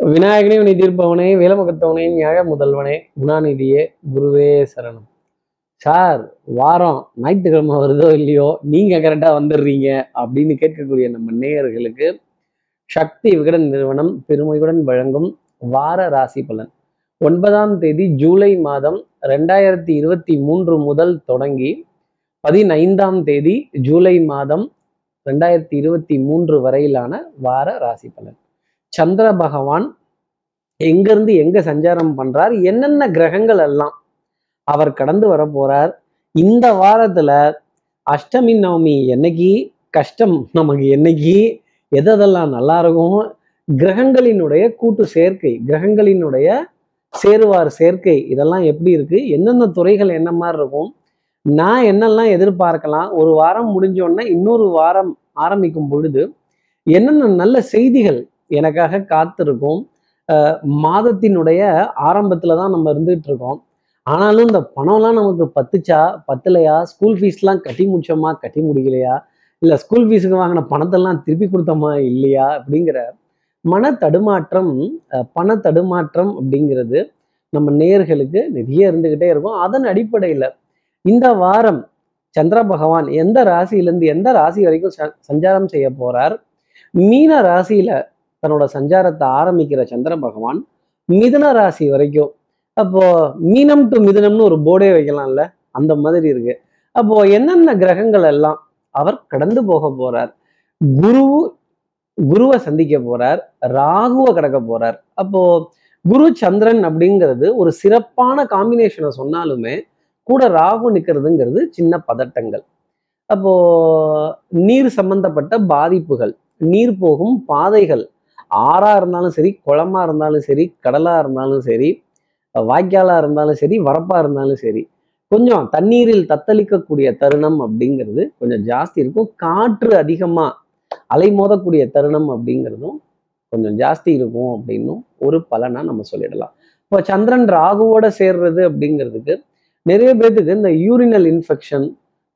விநாயகனே உனி தீர்ப்பவனே வேலமுகத்தவனே நியாய முதல்வனே குணாநிதியே குருவே சரணம். சார் வாரம் ஞாயிற்றுக்கிழமை வருதோ இல்லையோ நீங்க கரெக்டா வந்துடுறீங்க அப்படின்னு கேட்கக்கூடிய நம்ம நேயர்களுக்கு சக்தி விகடன் நிறுவனம் பெருமையுடன் வழங்கும் வார ராசி பலன். ஒன்பதாம் தேதி ஜூலை மாதம் ரெண்டாயிரத்தி இருபத்தி மூன்று முதல் தொடங்கி பதினைந்தாம் தேதி ஜூலை மாதம் ரெண்டாயிரத்தி இருபத்தி மூன்று வரையிலான வார ராசி பலன். சந்திர பகவான் எங்கிருந்து எங்க சஞ்சாரம் பண்றார் என்னென்ன கிரகங்கள் எல்லாம் அவர் கடந்து வர போறார் இந்த வாரத்துல அஷ்டமி நவமி என்னைக்கு கஷ்டம் நமக்கு என்னைக்கு எதெல்லாம் நல்லா இருக்கும் கிரகங்களினுடைய கூட்டு சேர்க்கை கிரகங்களினுடைய சேருவார் சேர்க்கை இதெல்லாம் எப்படி இருக்கு என்னென்ன துறைகள் என்ன மாதிரி இருக்கும் நான் என்னெல்லாம் எதிர்பார்க்கலாம் ஒரு வாரம் முடிஞ்சோடனே இன்னொரு வாரம் ஆரம்பிக்கும் பொழுது என்னென்ன நல்ல செய்திகள் எனக்காக காத்திருக்கும். மாதத்தினுடைய ஆரம்பத்தில் தான் நம்ம இருந்துகிட்டு இருக்கோம். ஆனாலும் இந்த பணம்லாம் நமக்கு பத்துச்சா? பத்தலையா? ஸ்கூல் ஃபீஸ்லாம் கட்டி முடிச்சோமா? கட்டி முடிக்கலையா? இல்லை ஸ்கூல் ஃபீஸுக்கு வாங்கின பணத்தெல்லாம் திருப்பி கொடுத்தோமா? இல்லையா? அப்படிங்கிற மன தடுமாற்றம் பண தடுமாற்றம் அப்படிங்கிறது நம்ம நேயர்களுக்கு நிறைய இருந்துக்கிட்டே இருக்கும். அதன் அடிப்படையில் இந்த வாரம் சந்திர பகவான் எந்த ராசியிலேருந்து எந்த ராசி வரைக்கும் ச- சஞ்சாரம் செய்ய போறார்? மீன ராசியில் தன்னோட சஞ்சாரத்தை ஆரம்பிக்கிற சந்திர பகவான் மிதுன ராசி வரைக்கும். அப்போ மீனம் டு மிதுனம்னு ஒரு போர்டே வைக்கலாம்ல? அந்த மாதிரி இருக்கு. அப்போ என்னென்ன கிரகங்கள் எல்லாம் அவர் கடந்து போக போறார்? குரு குருவை சந்திக்க போறார். ராகுவை கடக்க போறார். அப்போ குரு சந்திரன் அப்படிங்கிறது ஒரு சிறப்பான காம்பினேஷனை சொன்னாலுமே கூட ராகு நிற்கிறதுங்கிறது சின்ன பதட்டங்கள். அப்போ நீர் சம்பந்தப்பட்ட பாதிப்புகள் நீர் போகும் பாதைகள் ஆறா இருந்தாலும் சரி குளமா இருந்தாலும் சரி கடலா இருந்தாலும் சரி வாய்க்காலா இருந்தாலும் சரி வரப்பா இருந்தாலும் சரி கொஞ்சம் தண்ணீரில் தத்தளிக்கக்கூடிய தருணம் அப்படிங்கிறது கொஞ்சம் ஜாஸ்தி இருக்கும். காற்று அதிகமா அலைமோதக்கூடிய தருணம் அப்படிங்கிறதும் கொஞ்சம் ஜாஸ்தி இருக்கும் அப்படின்னும் ஒரு பலனா நம்ம சொல்லிடலாம். இப்போ சந்திரன் ராகுவோட சேர்றது அப்படிங்கிறதுக்கு நிறைய பேர்த்துக்கு இந்த urinal infection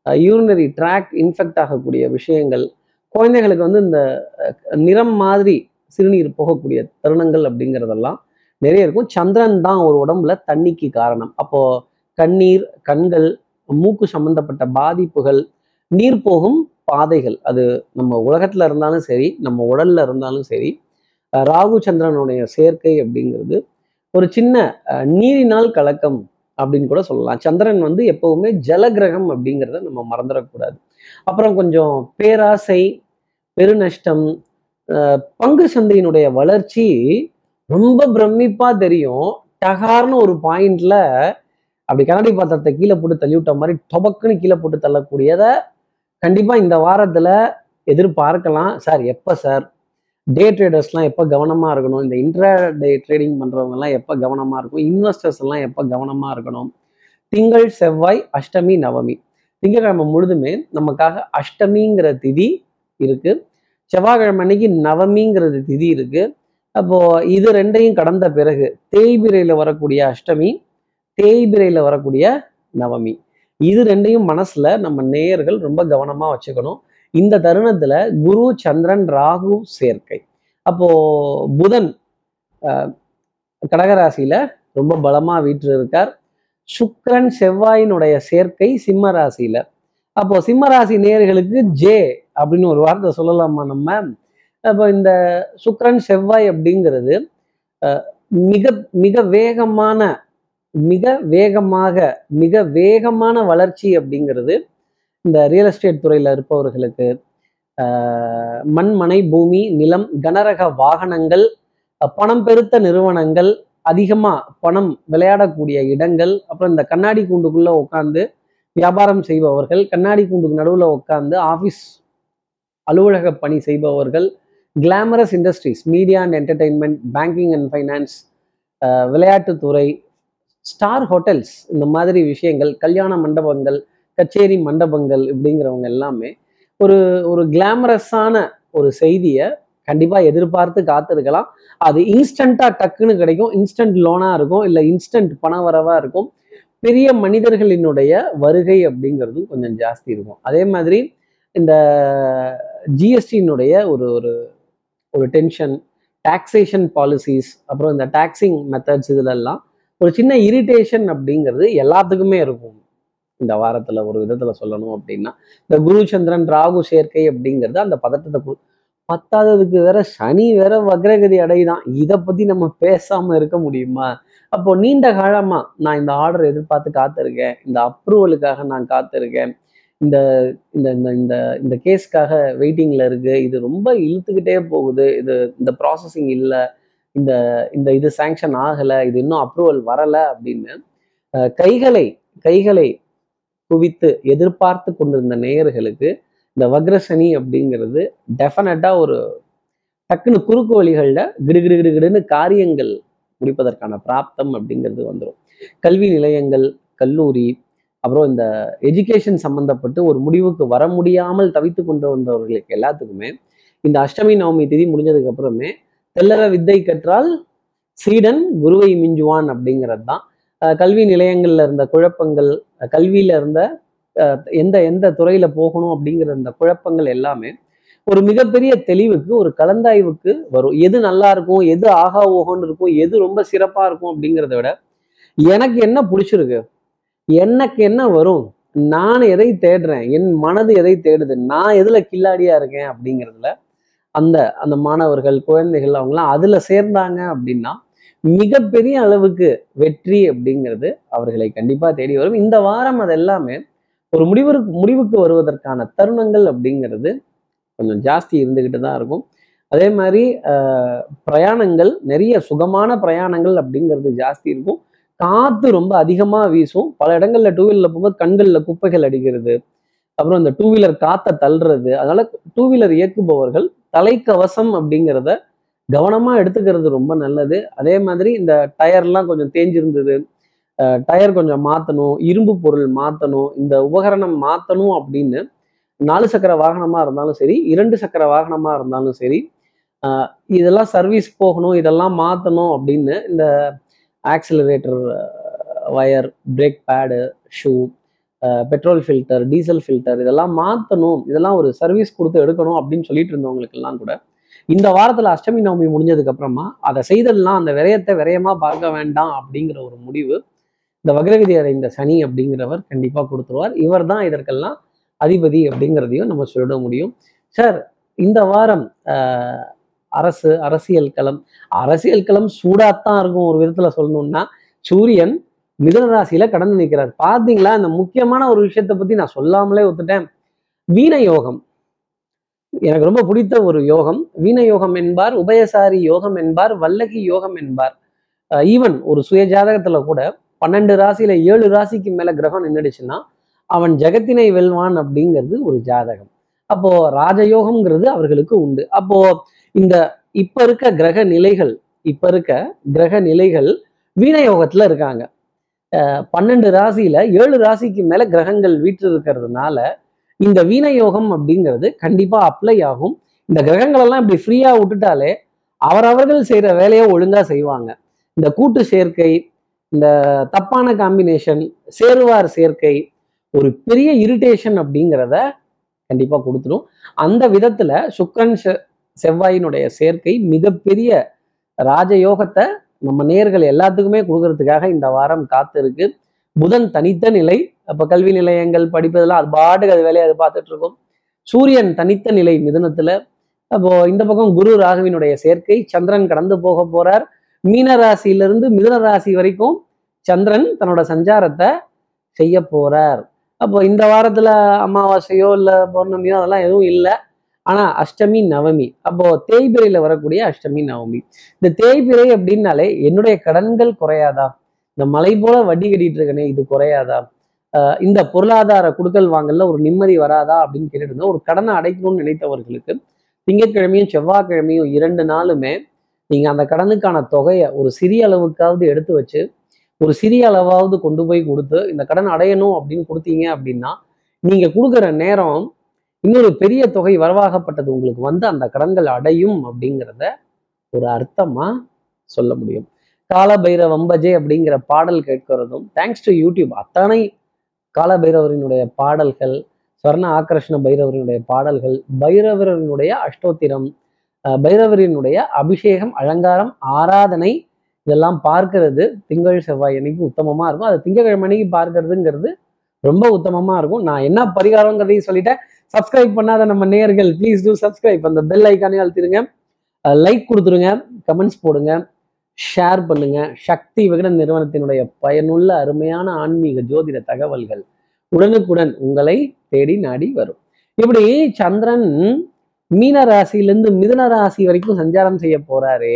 urinary tract infect ஆகக்கூடிய விஷயங்கள் குழந்தைகளுக்கு வந்து இந்த நிறம் மாதிரி சிறுநீர் போகக்கூடிய தருணங்கள் அப்படிங்கிறதெல்லாம் நிறைய இருக்கும். சந்திரன் தான் ஒரு உடம்புல தண்ணிக்கு காரணம். அப்போ கண்ணீர் கண்கள் மூக்கு சம்பந்தப்பட்ட பாதிப்புகள் நீர் போகும் பாதைகள். அது நம்ம உலகத்துல இருந்தாலும் சரி நம்ம உடல்ல இருந்தாலும் சரி ராகு சந்திரனுடைய சேர்க்கை அப்படிங்கிறது ஒரு சின்ன நீரினால் கலக்கம் அப்படின்னு கூட சொல்லலாம். சந்திரன் வந்து எப்பவுமே ஜலகிரகம் அப்படிங்கிறத நம்ம மறந்துடக்கூடாது. அப்புறம் கொஞ்சம் பேராசை பெருநஷ்டம் பங்கு சந்தையினுடைய வளர்ச்சி ரொம்ப பிரமிப்பா தெரியும். டகார்னு ஒரு பாயிண்ட்ல அப்படி கண்ணாடி பாத்திரத்தை கீழே போட்டு தள்ளி விட்ட மாதிரி டொபக்குன்னு கீழே போட்டு தள்ளக்கூடியத கண்டிப்பா இந்த வாரத்துல எதிர்பார்க்கலாம். சார் எப்ப சார்? டே ட்ரேடர்ஸ்லாம் எப்போ கவனமா இருக்கணும்? இந்த இன்ட்ரா டே ட்ரேடிங் பண்றவங்க எல்லாம் எப்போ கவனமா இருக்கும் இன்வெஸ்டர்ஸ் எல்லாம் எப்போ கவனமா இருக்கணும்? திங்கள் செவ்வாய் அஷ்டமி நவமி. திங்கட்கிழமை முழுதுமே நமக்காக அஷ்டமிங்கிற திதி இருக்குது செவ்வாய்க்கிழமை அன்னைக்கு நவமிங்கிறது திதி இருக்கு. அப்போ இது ரெண்டையும் கடந்த பிறகு தேய்பிரையில வரக்கூடிய அஷ்டமி தேய்பிரையில வரக்கூடிய நவமி. இது ரெண்டையும் மனசுல நம்ம நேயர்கள் ரொம்ப கவனமா வச்சுக்கணும். இந்த தருணத்துல குரு சந்திரன் ராகு சேர்க்கை. அப்போ புதன் கடகராசியில ரொம்ப பலமா வீற்று இருக்கார் சுக்கிரன் செவ்வாயினுடைய சேர்க்கை சிம்ம ராசியில. அப்போ சிம்மராசி நேர்களுக்கு நேயர்களுக்கு ஜே அப்படின்னு ஒரு வார்த்தை சொல்லலாமா நம்ம? அப்போ இந்த சுக்கிரன் செவ்வாய் அப்படிங்கிறது மிக மிக வேகமான மிக வேகமாக மிக வேகமான வளர்ச்சி அப்படிங்கிறது இந்த ரியல் எஸ்டேட் துறையில் இருப்பவர்களுக்கு. மண்மனை மண் மனை பூமி நிலம் கனரக வாகனங்கள் பணம் பெருத்த நிறுவனங்கள் அதிகமாக பணம் விளையாடக்கூடிய இடங்கள் அப்புறம் இந்த கண்ணாடி கூண்டுக்குள்ளே உட்காந்து வியாபாரம் செய்பவர்கள் கண்ணாடி கூண்டுக்கு நடுவில் உட்காந்து ஆஃபீஸ் அலுவலக பணி செய்பவர்கள் glamorous industries media and entertainment banking and finance விளையாட்டுத்துறை ஸ்டார் ஹோட்டல்ஸ் இந்த மாதிரி விஷயங்கள் கல்யாண மண்டபங்கள் கச்சேரி மண்டபங்கள் இப்படிங்கிறவங்க எல்லாமே ஒரு ஒரு கிளாமரஸான ஒரு செய்தியை கண்டிப்பாக எதிர்பார்த்து காத்திருக்கலாம். அது இன்ஸ்டண்ட்டாக டக்குன்னு கிடைக்கும் இன்ஸ்டன்ட் லோனாக இருக்கும் இல்லை இன்ஸ்டன்ட் பண வரவா இருக்கும். பெரிய மனிதர்களினுடைய வருகை அப்படிங்கிறதும் கொஞ்சம் ஜாஸ்தி இருக்கும். அதே மாதிரி இந்த ஜிஎஸ்டியினுடைய ஒரு ஒரு ஒரு டென்ஷன் டாக்ஸேஷன் பாலிசிஸ் அப்புறம் இந்த டாக்ஸிங் மெத்தட்ஸ் இதிலெல்லாம் ஒரு சின்ன இரிட்டேஷன் அப்படிங்கிறது எல்லாத்துக்குமே இருக்கும். இந்த வாரத்தில் ஒரு விதத்தில் சொல்லணும் அப்படின்னா இந்த குரு சந்திரன் ராகு சேர்க்கை அப்படிங்கிறது அந்த பதட்டத்தை கு- பத்தாததுக்கு வேற சனி வேற வக்ரகதி அடைதான். இதை பற்றி நம்ம பேசாமல் இருக்க முடியுமா? அப்போ நீண்ட காலமா நான் இந்த ஆர்டர் எதிர்பார்த்து காத்திருக்கேன். இந்த அப்ரூவலுக்காக நான் காத்திருக்கேன். இந்த இந்த இந்த இந்த இந்த கேஸ்க்காக வெயிட்டிங்ல இருக்கு. இது ரொம்ப இழுத்துக்கிட்டே போகுது. இது இந்த ப்ராசஸிங் இல்லை. இந்த இந்த இது சேங்ஷன் ஆகலை. இது இன்னும் அப்ரூவல் வரலை அப்படின்னு கைகளை கைகளை குவித்து எதிர்பார்த்து கொண்டிருந்த நேயர்களுக்கு இந்த வக்ரசனி அப்படிங்கிறது டெஃபினட்டா ஒரு டக்குன்னு குறுக்கு வழிகளில் கிடுகிடு கிடுகிடுன்னு காரியங்கள் முடிப்பதற்கான பிராப்தம் அப்படிங்கிறது வந்துடும் கல்வி நிலையங்கள் கல்லூரி அப்புறம் இந்த எஜுகேஷன் சம்பந்தப்பட்டு ஒரு முடிவுக்கு வர முடியாமல் தவித்து கொண்டு வந்தவர்களுக்கு எல்லாத்துக்குமே இந்த அஷ்டமி நவமி திதி முடிஞ்சதுக்கு அப்புறமே தெல்லற வித்தை கற்றால் சீடன் குருவை மிஞ்சுவான் அப்படிங்கிறது தான். கல்வி நிலையங்கள்ல இருந்த குழப்பங்கள் அஹ் கல்வியில இருந்த அஹ் எந்த எந்த துறையில போகணும் அப்படிங்கிற அந்த குழப்பங்கள் எல்லாமே ஒரு மிகப்பெரிய தெளிவுக்கு ஒரு கலந்தாய்வுக்கு வரும். எது நல்லா இருக்கும் எது ஆகா ஓகோன்னு இருக்கும் எது ரொம்ப சிறப்பா இருக்கும் அப்படிங்கிறத விட எனக்கு என்ன பிடிச்சிருக்கு? எனக்கு என்ன வரும்? நான் எதை தேடுறேன்? என் மனது எதை தேடுது? நான் எதுல கில்லாடியா இருக்கேன் அப்படிங்கிறதுல அந்த அந்த மாணவர்கள் குழந்தைகள் அவங்களாம் அதுல சேர்ந்தாங்க அப்படின்னா மிகப்பெரிய அளவுக்கு வெற்றி அப்படிங்கிறது அவர்களை கண்டிப்பா தேடி வரும். இந்த வாரம் அது எல்லாமே ஒரு முடிவு முடிவுக்கு வருவதற்கான தருணங்கள் அப்படிங்கிறது கொஞ்சம் ஜாஸ்தி இருந்துக்கிட்டு தான் இருக்கும். அதே மாதிரி பிரயாணங்கள் நிறைய சுகமான பிரயாணங்கள் அப்படிங்கிறது ஜாஸ்தி இருக்கும். காற்று ரொம்ப அதிகமாக வீசும். பல இடங்கள்ல டூ வீலரில் போகும்போது கண்களில் குப்பைகள் அடிக்கிறது. அப்புறம் இந்த டூ வீலர் காற்றை தள்ளுறது. அதனால டூ வீலர் இயக்குபவர்கள் தலைக்கவசம் அப்படிங்கிறத கவனமாக எடுத்துக்கிறது ரொம்ப நல்லது. அதே மாதிரி இந்த டயர்லாம் கொஞ்சம் தேஞ்சிருந்தது. டயர் கொஞ்சம் மாற்றணும் இரும்பு பொருள் மாற்றணும் இந்த உபகரணம் மாற்றணும் அப்படின்னு நாலு சக்கர வாகனமாக இருந்தாலும் சரி இரண்டு சக்கர வாகனமாக இருந்தாலும் சரி இதெல்லாம் சர்வீஸ் போகணும் இதெல்லாம் மாற்றணும் அப்படின்னு இந்த accelerator wire brake pad shoe petrol filter diesel filter இதெல்லாம் மாற்றணும் இதெல்லாம் ஒரு சர்வீஸ் கொடுத்து எடுக்கணும் அப்படின்னு சொல்லிட்டு இருந்தவங்களுக்கெல்லாம் கூட இந்த வாரத்தில் அஷ்டமி நவமி முடிஞ்சதுக்கு அப்புறமா அதை செய்தெல்லாம் அந்த விரயத்தை விரயமாக பார்க்க வேண்டாம் அப்படிங்கிற ஒரு முடிவு இந்த வக்ரகதி அடைந்த சனி அப்படிங்கிறவர் கண்டிப்பாக கொடுத்துருவார். இவர் தான் இதற்கெல்லாம் அதிபதி அப்படிங்கிறதையும் நம்ம சொல்லிட முடியும். சார் இந்த வாரம் அரசு அரசியல் களம் அரசியல் களம் சூடாத்தான் இருக்கும் ஒரு விதத்துல சொல்லணும்னா சூரியன் மிதுன ராசியில கடந்து நிற்கிறார் பாத்தீங்களா? இந்த முக்கியமான ஒரு விஷயத்தை பத்தி நான் சொல்லாமலே ஒத்துட்டேன். வீண யோகம். எனக்கு ரொம்ப பிடித்த ஒரு யோகம். வீண யோகம் என்பார் உபயசாரி யோகம் என்பார் வல்லகி யோகம் என்பார். ஈவன் ஒரு சுய ஜாதகத்துல கூட பன்னெண்டு ராசியில ஏழு ராசிக்கு மேல கிரகம் நின்றுடுச்சுன்னா அவன் ஜெகத்தினை வெல்வான் அப்படிங்கிறது ஒரு ஜாதகம். அப்போ ராஜயோகம்ங்கிறது அவர்களுக்கு உண்டு. அப்போ இந்த இப்ப இருக்க கிரக நிலைகள் இப்ப இருக்க கிரக நிலைகள் வீணயோகத்துல இருக்காங்க. பன்னெண்டு ராசியில ஏழு ராசிக்கு மேல கிரகங்கள் வீற்று இருக்கிறதுனால இந்த வீணயோகம் அப்படிங்கிறது கண்டிப்பா அப்ளை ஆகும். இந்த கிரகங்கள் எல்லாம் இப்படி ஃப்ரீயா விட்டுட்டாலே அவரவர்கள் செய்யற வேலையை ஒழுங்கா செய்வாங்க. இந்த கூட்டு சேர்க்கை இந்த தப்பான காம்பினேஷன் சேருவார் சேர்க்கை ஒரு பெரிய இரிட்டேஷன் அப்படிங்கிறத கண்டிப்பா கொடுத்துரும். அந்த விதத்துல சுக்ரன் செ- செவ்வாயினுடைய சேர்க்கை மிகப்பெரிய ராஜயோகத்தை நம்ம நேர்கள் எல்லாத்துக்குமே கொடுக்கறதுக்காக இந்த வாரம் காத்து இருக்கு புதன் தனித்த நிலை அப்போ கல்வி நிலையங்கள் படிப்பதெல்லாம் அது பாட்டுக்கு அது வேலையை அது பார்த்துட்டு இருக்கும். சூரியன் தனித்த நிலை மிதனத்துல அப்போ இந்த பக்கம் குரு ராகுவினுடைய சேர்க்கை சந்திரன் கடந்து போக போறார். மீன ராசியிலிருந்து மிதன ராசி வரைக்கும் சந்திரன் தன்னோட சஞ்சாரத்தை செய்ய போறார். அப்போ இந்த வாரத்துல அமாவாசையோ இல்ல பௌர்ணமியோ அதெல்லாம் எதுவும் இல்லை. ஆனா அஷ்டமி நவமி. அப்போ தேய்பிரையில வரக்கூடிய அஷ்டமி நவமி. இந்த தேய்பிரை அப்படின்னாலே என்னுடைய கடன்கள் குறையாதா? இந்த மலை போல வட்டி கட்டிட்டு இருக்கனே இது குறையாதா? ஆஹ் இந்த பொருளாதார குடுக்கல் வாங்கல ஒரு நிம்மதி வராதா? அப்படின்னு கேட்டுட்டு இருந்தோம் ஒரு கடனை அடைக்கணும்னு நினைத்தவர்களுக்கு திங்கட்கிழமையும் செவ்வாய்க்கிழமையும் இரண்டு நாளுமே நீங்க அந்த கடனுக்கான தொகையை ஒரு சிறிய அளவுக்காவது எடுத்து வச்சு ஒரு சிறிய அளவாவது கொண்டு போய் கொடுத்து இந்த கடன் அடையணும் அப்படின்னு கொடுத்தீங்க அப்படின்னா நீங்க கொடுக்குற நேரம் இன்னொரு பெரிய தொகை வரவாகப்பட்டது உங்களுக்கு வந்து அந்த கடன்கள் அடையும் அப்படிங்கிறத ஒரு அர்த்தமா சொல்ல முடியும். காலபைர வம்பஜே அப்படிங்கிற பாடல் கேட்கிறதும் தேங்க்ஸ் டு யூடியூப் அத்தனை காலபைரவரினுடைய பாடல்கள் ஸ்வர்ண ஆக்கர்ஷண பைரவரினுடைய பாடல்கள் பைரவரினுடைய அஷ்டோத்திரம் பைரவரினுடைய அபிஷேகம் அலங்காரம் ஆராதனை இதெல்லாம் பார்க்கறது திங்கள் செவ்வாய் அன்னைக்கு உத்தமமாக இருக்கும். அது திங்கட்கிழமை அன்னைக்கு பார்க்கறதுங்கிறது ரொம்ப உத்தமமாக இருக்கும். நான் என்ன பரிகாரங்கிறதையும் சொல்லிட்டேன். சப்ஸ்கிரைப் பண்ணாத நம்ம நேயர்கள் ப்ளீஸ் டூ சப்ஸ்கிரைப் அந்த பெல் ஐக்கானே அழுத்திருங்க லைக் கொடுத்துருங்க கமெண்ட்ஸ் போடுங்க ஷேர் பண்ணுங்க. சக்தி விகடன் நிறுவனத்தினுடைய பயனுள்ள அருமையான ஆன்மீக ஜோதிட தகவல்கள் உடனுக்குடன் உங்களை தேடி நாடி வரும். இப்படி சந்திரன் மீன ராசியிலிருந்து மிதுன ராசி வரைக்கும் சஞ்சாரம் செய்ய போறாரு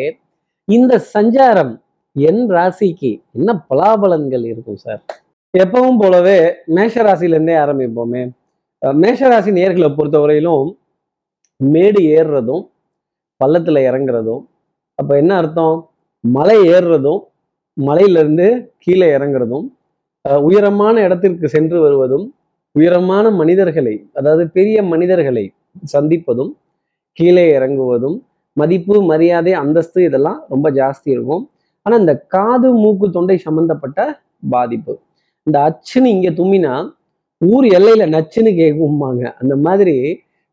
இந்த சஞ்சாரம் என் ராசிக்கு என்ன பலாபலன்கள் இருக்கும் சார்? எப்பவும் போலவே மேஷ ராசிலேருந்தே ஆரம்பிப்போமே. மேஷராசி மேஷ நேர்களை பொறுத்தவரையிலும் மேடு ஏறுறதும் பள்ளத்தில் இறங்குறதும் அப்போ என்ன அர்த்தம்? மலை ஏறுறதும் மலையிலிருந்து கீழே இறங்குறதும் உயரமான இடத்திற்கு சென்று வருவதும் உயரமான மனிதர்களை அதாவது பெரிய மனிதர்களை சந்திப்பதும் கீழே இறங்குவதும் மதிப்பு மரியாதை அந்தஸ்து இதெல்லாம் ரொம்ப ஜாஸ்தி இருக்கும். ஆனா இந்த காது மூக்கு தொண்டை சம்பந்தப்பட்ட பாதிப்பு. இந்த அச்சுன்னு இங்க தும்மினா ஊர் எல்லையில நச்சுன்னு கேட்கும்பாங்க அந்த மாதிரி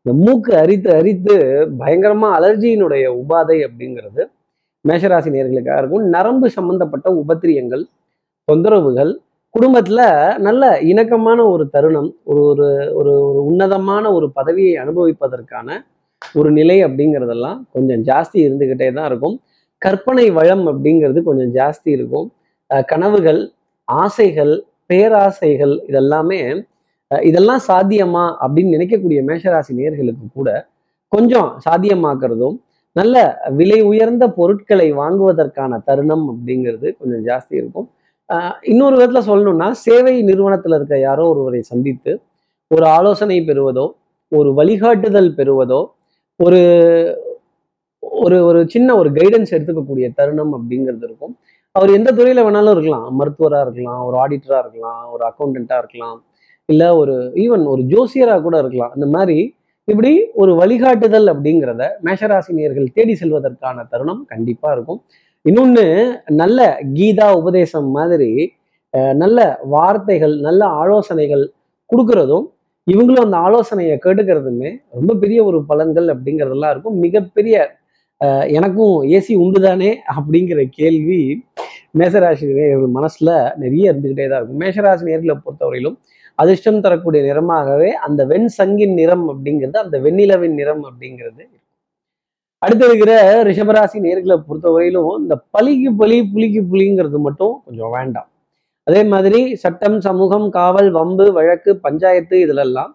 இந்த மூக்கு அரித்து அரித்து பயங்கரமா அலர்ஜியினுடைய உபாதை அப்படிங்கிறது மேஷராசி நேர்களுக்காக இருக்கும். நரம்பு சம்பந்தப்பட்ட உபத்திரியங்கள் தொந்தரவுகள் குடும்பத்துல நல்ல இணக்கமான ஒரு தருணம் ஒரு ஒரு ஒரு ஒரு உன்னதமான ஒரு பதவியை அனுபவிப்பதற்கான ஒரு நிலை அப்படிங்கிறதெல்லாம் கொஞ்சம் ஜாஸ்தி இருந்துகிட்டே தான் இருக்கும். கற்பனை வளம் அப்படிங்கிறது கொஞ்சம் ஜாஸ்தி இருக்கும். அஹ் கனவுகள் ஆசைகள் பேராசைகள் இதெல்லாமே இதெல்லாம் சாத்தியமா அப்படின்னு நினைக்கக்கூடிய மேஷராசி நேர்களுக்கு கூட கொஞ்சம் சாத்தியமாக்குறதும் நல்ல விலை உயர்ந்த பொருட்களை வாங்குவதற்கான தருணம் அப்படிங்கிறது கொஞ்சம் ஜாஸ்தி இருக்கும். ஆஹ் இன்னொரு விதத்துல சொல்லணும்னா சேவை நிறுவனத்துல இருக்க யாரோ ஒருவரை சந்தித்து ஒரு ஆலோசனை பெறுவதோ ஒரு வழிகாட்டுதல் பெறுவதோ ஒரு ஒரு ஒரு சின்ன ஒரு கைடன்ஸ் எடுத்துக்கக்கூடிய தருணம் அப்படிங்கிறது இருக்கும். அவர் எந்த துறையில் வேணாலும் இருக்கலாம். மருத்துவராக இருக்கலாம் ஒரு ஆடிட்டராக இருக்கலாம் ஒரு அக்கௌண்டண்டா இருக்கலாம் இல்லை ஒரு ஈவன் ஒரு ஜோசியராக கூட இருக்கலாம். அந்த மாதிரி இப்படி ஒரு வழிகாட்டுதல் அப்படிங்கிறத மேஷராசினியர்கள் தேடி செல்வதற்கான தருணம் கண்டிப்பாக இருக்கும். இன்னொன்னு நல்ல கீதா உபதேசம் மாதிரி நல்ல வார்த்தைகள் நல்ல ஆலோசனைகள் கொடுக்கறதும் இவங்களும் அந்த ஆலோசனையை கேட்டுக்கிறதுமே ரொம்ப பெரிய ஒரு பலன்கள் அப்படிங்கிறதெல்லாம் இருக்கும். மிகப்பெரிய எனக்கும் ஏசி உண்டுதானே அப்படிங்கிற கேள்வி மேசராசினியர்கள் மனசுல நிறைய இருந்துகிட்டே தான் இருக்கும். மேசராசி நேர்களை பொறுத்தவரையிலும் அதிர்ஷ்டம் தரக்கூடிய நிறமாகவே அந்த வெண் சங்கின் நிறம் அப்படிங்கிறது அந்த வெண்ணிலவின் நிறம் அப்படிங்கிறது அடுத்து இருக்கிற ரிஷபராசி நேர்களை பொறுத்தவரையிலும் இந்த பலிக்கு பலி புலிக்கு புலிங்கிறது மட்டும் கொஞ்சம் வேண்டாம். அதே மாதிரி சட்டம் சமூகம் காவல் வம்பு வழக்கு பஞ்சாயத்து இதுலெல்லாம்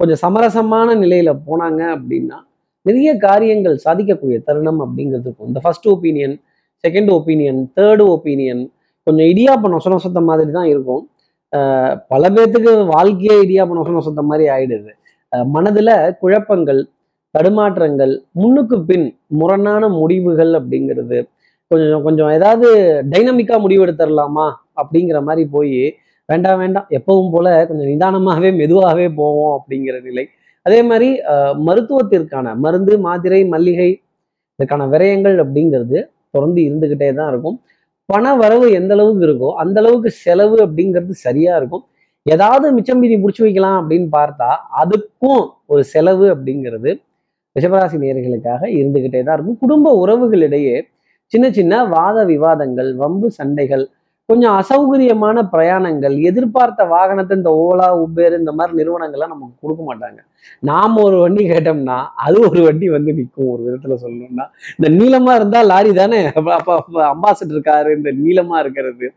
கொஞ்சம் சமரசமான நிலையில போனாங்க அப்படின்னா நிறைய காரியங்கள் சாதிக்கக்கூடிய தருணம் அப்படிங்கிறது இருக்கும். இந்த first opinion second opinion third opinion கொஞ்சம் இடியாப்ப நொச நொசத்த மாதிரி தான் இருக்கும். பல பேர்த்துக்கு வாழ்க்கையே இடியாப்ப நொச நொசத்த மாதிரி ஆயிடுது. மனதில் மனதுல குழப்பங்கள் தடுமாற்றங்கள் முன்னுக்கு பின் முரணான முடிவுகள் அப்படிங்கிறது கொஞ்சம் கொஞ்சம் ஏதாவது டைனமிக்காக முடிவெடுத்துடலாமா அப்படிங்கிற மாதிரி போய் வேண்டாம் வேண்டாம் எப்பவும் போல கொஞ்சம் நிதானமாகவே மெதுவாகவே போவோம் அப்படிங்கிற நிலை. அதே மாதிரி மருத்துவத்திற்கான மருந்து மாத்திரை மல்லிகை இதுக்கான விரயங்கள் அப்படிங்கிறது தொடர்ந்து இருந்துக்கிட்டே தான் இருக்கும். பண வரவு எந்த அளவுக்கு இருக்கோ அந்த அளவுக்கு செலவு அப்படிங்கிறது சரியா இருக்கும். ஏதாவது மிச்சம் மீதி பிடிச்சி வைக்கலாம் அப்படின்னு பார்த்தா அதுக்கும் ஒரு செலவு அப்படிங்கிறது ரிஷபராசி நேயர்களுக்காக இருந்துக்கிட்டே தான் இருக்கும். குடும்ப உறவுகளிடையே சின்ன சின்ன வாத விவாதங்கள் வம்பு சண்டைகள் கொஞ்சம் அசௌகரியமான பிரயாணங்கள் எதிர்பார்த்த வாகனத்தை இந்த ஓலா உபேர் இந்த மாதிரி நிறுவனங்கள்லாம் நமக்கு கொடுக்க மாட்டாங்க. நாம ஒரு வண்டி கேட்டோம்னா அது ஒரு வண்டி வந்து நிற்கும் ஒரு விதத்துல சொல்லணும்னா. இந்த நீளமா இருந்தா லாரி தானே? அப்போ அம்பாசிடர் காரு இந்த நீளமா இருக்கிறது.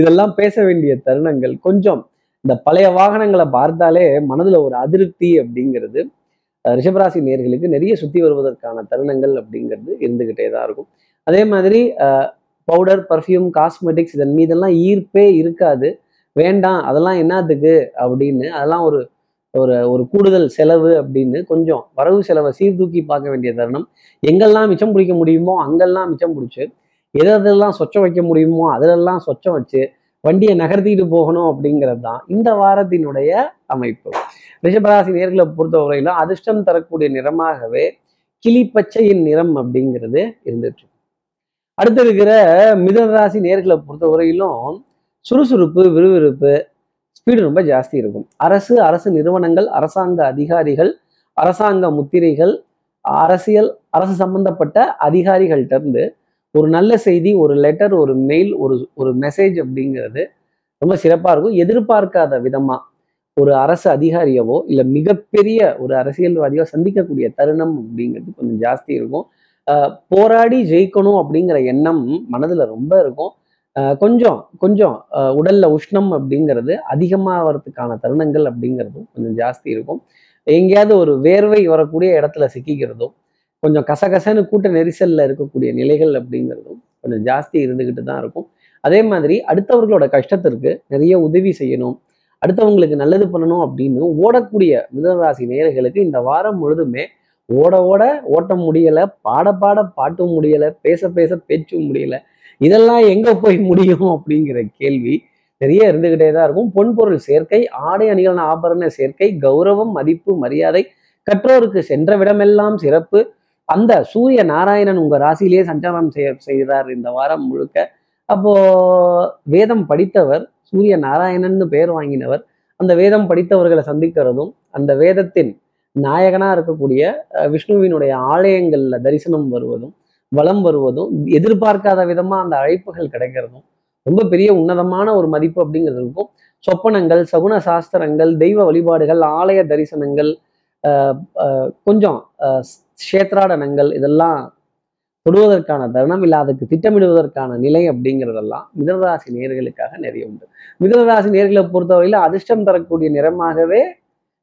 இதெல்லாம் பேச வேண்டிய தருணங்கள். கொஞ்சம் இந்த பழைய வாகனங்களை பார்த்தாலே மனதுல ஒரு அதிருப்தி அப்படிங்கிறது ரிஷபராசி நேர்களுக்கு நிறைய சுத்தி வருவதற்கான தருணங்கள் அப்படிங்கிறது இருந்துகிட்டே தான் இருக்கும். அதே மாதிரி பவுடர் பர்ஃப்யூம் காஸ்மெட்டிக்ஸ் இதன் மீதெல்லாம் ஈர்ப்பே இருக்காது. வேண்டாம் அதெல்லாம் என்னத்துக்கு அப்படின்னு அதெல்லாம் ஒரு ஒரு ஒரு கூடுதல் செலவு அப்படின்னு கொஞ்சம் வரவு செலவை சீர்தூக்கி பார்க்க வேண்டிய தருணம். எங்கெல்லாம் மிச்சம் பிடிக்க முடியுமோ அங்கெல்லாம் மிச்சம் பிடிச்சி எது எதெல்லாம் சொச்சம் வைக்க முடியுமோ அதிலெல்லாம் சொச்சம் வச்சு வண்டியை நகர்த்திட்டு போகணும் அப்படிங்கிறது தான் இந்த வாரத்தினுடைய அமைப்பு. ரிஷபராசி நேர்களை பொறுத்தவரையிலும் அதிர்ஷ்டம் தரக்கூடிய நிறமாகவே கிளிப்பச்சையின் நிறம் அப்படிங்கிறது இருந்துட்டு அடுத்து இருக்கிற மிதன ராசி நேர்களை பொறுத்தவரையிலும் சுறுசுறுப்பு விறுவிறுப்பு ஸ்பீடு ரொம்ப ஜாஸ்தி இருக்கும். அரசு அரசு நிறுவனங்கள் அரசாங்க அதிகாரிகள் அரசாங்க முத்திரைகள் அரசியல் அரசு சம்பந்தப்பட்ட அதிகாரிகள்கிட்ட இருந்து ஒரு நல்ல செய்தி ஒரு லெட்டர் ஒரு மெயில் ஒரு ஒரு மெசேஜ் அப்படிங்கிறது ரொம்ப சிறப்பாக இருக்கும். எதிர்பார்க்காத விதமாக ஒரு அரசு அதிகாரியவோ இல்லை மிகப்பெரிய ஒரு அரசியல்வாதியோ சந்திக்கக்கூடிய தருணம் அப்படிங்கிறது கொஞ்சம் ஜாஸ்தி இருக்கும். போராடி ஜெயிக்கணும் அப்படிங்கிற எண்ணம் மனதுல ரொம்ப இருக்கும். கொஞ்சம் கொஞ்சம் உடல்ல உஷ்ணம் அப்படிங்கிறது அதிகமாகிறதுக்கான தருணங்கள் அப்படிங்கிறதும் கொஞ்சம் ஜாஸ்தி இருக்கும். எங்கேயாவது ஒரு வேர்வை வரக்கூடிய இடத்துல சிக்கிக்கிறதும் கொஞ்சம் கசகசன்னு கூட்ட நெரிசலில் இருக்கக்கூடிய நிலைகள் அப்படிங்கிறதும் கொஞ்சம் ஜாஸ்தி இருந்துகிட்டு தான் இருக்கும். அதே மாதிரி அடுத்தவர்களோட கஷ்டத்திற்கு நிறைய உதவி செய்யணும் அடுத்தவங்களுக்கு நல்லது பண்ணணும் அப்படின்னு ஓடக்கூடிய மிதனராசி நேர்களுக்கு இந்த வாரம் முழுதுமே ஓட ஓட ஓட்ட முடியலை பாட பாட பாட்டும் முடியலை பேச பேச பேச்சும் முடியல. இதெல்லாம் எங்க போய் முடியும் அப்படிங்கிற கேள்வி நிறைய இருந்துகிட்டே தான் இருக்கும். பொன்பொருள் சேர்க்கை ஆடை அணிகளான ஆபரண சேர்க்கை கௌரவம் மதிப்பு மரியாதை கற்றோருக்கு சென்ற விடமெல்லாம் சிறப்பு. அந்த சூரிய நாராயணன் உங்க ராசியிலேயே சஞ்சாரம் செய்ய செய்கிறார் இந்த வாரம் முழுக்க. அப்போ வேதம் படித்தவர் சூரிய நாராயணன்னு பெயர் வாங்கினவர் அந்த வேதம் படித்தவர்களை சந்திக்கிறதும் அந்த வேதத்தின் நாயகனாக இருக்கக்கூடிய விஷ்ணுவினுடைய ஆலயங்கள்ல தரிசனம் வருவதும் வலம் வருவதும் எதிர்பார்க்காத விதமாக அந்த அழைப்புகள் கிடைக்கிறதும் ரொம்ப பெரிய உன்னதமான ஒரு மதிப்பு அப்படிங்கிறது இருக்கும். சொப்பனங்கள் சகுன சாஸ்திரங்கள் தெய்வ வழிபாடுகள் ஆலய தரிசனங்கள் ஆஹ் கொஞ்சம் கஷேத்ராடனங்கள் இதெல்லாம் தொடுவதற்கான தருணம் இல்லை அதுக்கு திட்டமிடுவதற்கான நிலை அப்படிங்கிறதெல்லாம் மிதனராசி நேர்களுக்காக நிறைய உண்டு. மிதனராசி நேர்களை பொறுத்தவரையில அதிர்ஷ்டம் தரக்கூடிய நிறமாகவே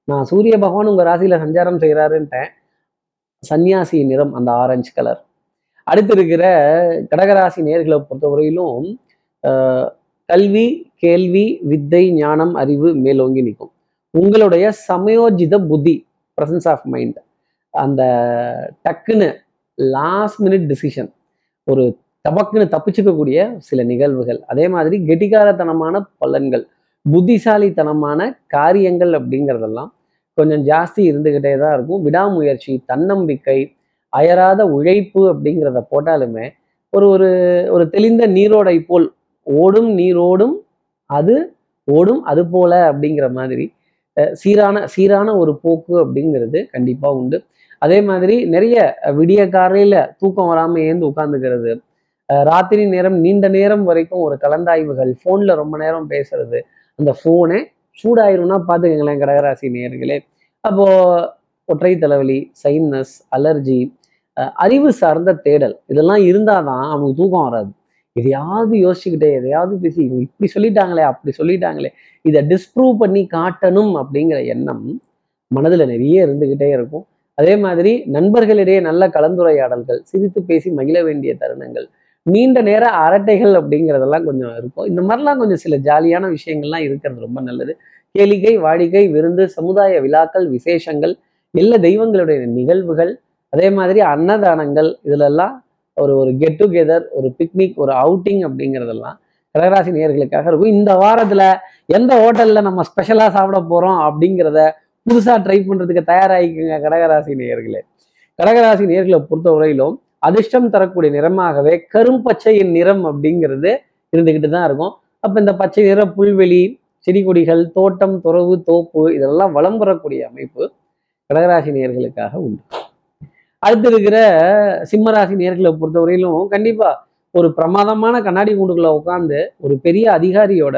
நான் சூரிய பகவான் உங்கள் ராசியில் சஞ்சாரம் செய்கிறாருன்ட்டேன் சன்னியாசி நிறம் அந்த ஆரஞ்சு கலர் அடுத்து இருக்கிற கடகராசி நேர்களை பொறுத்தவரையிலும் கல்வி கேள்வி வித்தை ஞானம் அறிவு மேலோங்கி நிற்கும். உங்களுடைய சமயோஜித புத்தி ப்ரசன்ஸ் ஆஃப் மைண்ட் அந்த டக்குன்னு லாஸ்ட் மினிட் டிசிஷன் ஒரு தபக்குன்னு தப்பிச்சுக்கக்கூடிய சில நிகழ்வுகள். அதே மாதிரி கெட்டிக்காரத்தனமான பலன்கள். புத்திசாலித்தனமான காரியங்கள் அப்படிங்கிறதெல்லாம் கொஞ்சம் ஜாஸ்தி இருந்துகிட்டே தான் இருக்கும். விடாமுயற்சி தன்னம்பிக்கை அயராத உழைப்பு அப்படிங்கிறத போட்டாலுமே ஒரு ஒரு ஒரு தெளிந்த நீரோடை போல் ஓடும் நீரோடும் அது ஓடும் அது போல அப்படிங்கிற மாதிரி சீரான சீரான ஒரு போக்கு அப்படிங்கிறது கண்டிப்பாக உண்டு. அதே மாதிரி நிறைய விடிய காலையில் தூக்கம் வராமல் ஏந்து உட்காந்துக்கிறது ராத்திரி நேரம் நீண்ட நேரம் வரைக்கும் ஒரு கலந்தாய்வுகள் ஃபோனில் ரொம்ப நேரம் பேசுறது அந்த ஃபோனே சூடாயிரும்னா பார்த்துக்கங்களேன் கடகராசி நேயர்களே. அப்போ ஒற்றை தலைவலி சைனஸ் அலர்ஜி அறிவு சார்ந்த தேடல் இதெல்லாம் இருந்தாதான் அவனுக்கு தூக்கம் வராது. எதையாவது யோசிச்சுக்கிட்டே எதையாவது பேசி இவங்க இப்படி சொல்லிட்டாங்களே அப்படி சொல்லிட்டாங்களே இதை டிஸ்ப்ரூவ் பண்ணி காட்டணும் அப்படிங்கிற எண்ணம் மனதில் நிறைய இருந்துக்கிட்டே இருக்கும். அதே மாதிரி நண்பர்களிடையே நல்ல கலந்துரையாடல்கள் சிரித்து பேசி மகிழ வேண்டிய தருணங்கள் நீண்ட நேர அரட்டைகள் அப்படிங்கிறதெல்லாம் கொஞ்சம் இருக்கும். இந்த மாதிரிலாம் கொஞ்சம் சில ஜாலியான விஷயங்கள்லாம் இருக்கிறது ரொம்ப நல்லது. கேளிக்கை வாடிக்கை விருந்து சமுதாய விழாக்கள் விசேஷங்கள் எல்லா தெய்வங்களுடைய நிகழ்வுகள் அதே மாதிரி அன்னதானங்கள் இதுலெல்லாம் ஒரு ஒரு கெட் டுகெதர் ஒரு பிக்னிக் ஒரு அவுட்டிங் அப்படிங்கிறதெல்லாம் கடகராசி நேர்களுக்காக இருக்கும். இந்த வாரத்தில் எந்த ஹோட்டலில் நம்ம ஸ்பெஷலாக சாப்பிட போகிறோம் அப்படிங்கிறத புதுசாக ட்ரை பண்ணுறதுக்கு தயாராகிக்குங்க கடகராசி நேயர்களே. கடகராசி நேர்களை பொறுத்தவரையிலும் அதிர்ஷ்டம் தரக்கூடிய நிறமாகவே கரும்பச்சையின் நிறம் அப்படிங்கிறது இருந்துக்கிட்டு தான் இருக்கும். அப்ப இந்த பச்சை நிற புல்வெளி செடி கொடிகள் தோட்டம் துறவு தோப்பு இதெல்லாம் வளம் பெறக்கூடிய அமைப்பு கடகராசி நேர்களுக்காக உண்டு. அடுத்து இருக்கிற சிம்மராசி நேர்களை பொறுத்தவரையிலும் கண்டிப்பா ஒரு பிரமாதமான கண்ணாடி கூண்டுக்குள்ள உட்காந்து ஒரு பெரிய அதிகாரியோட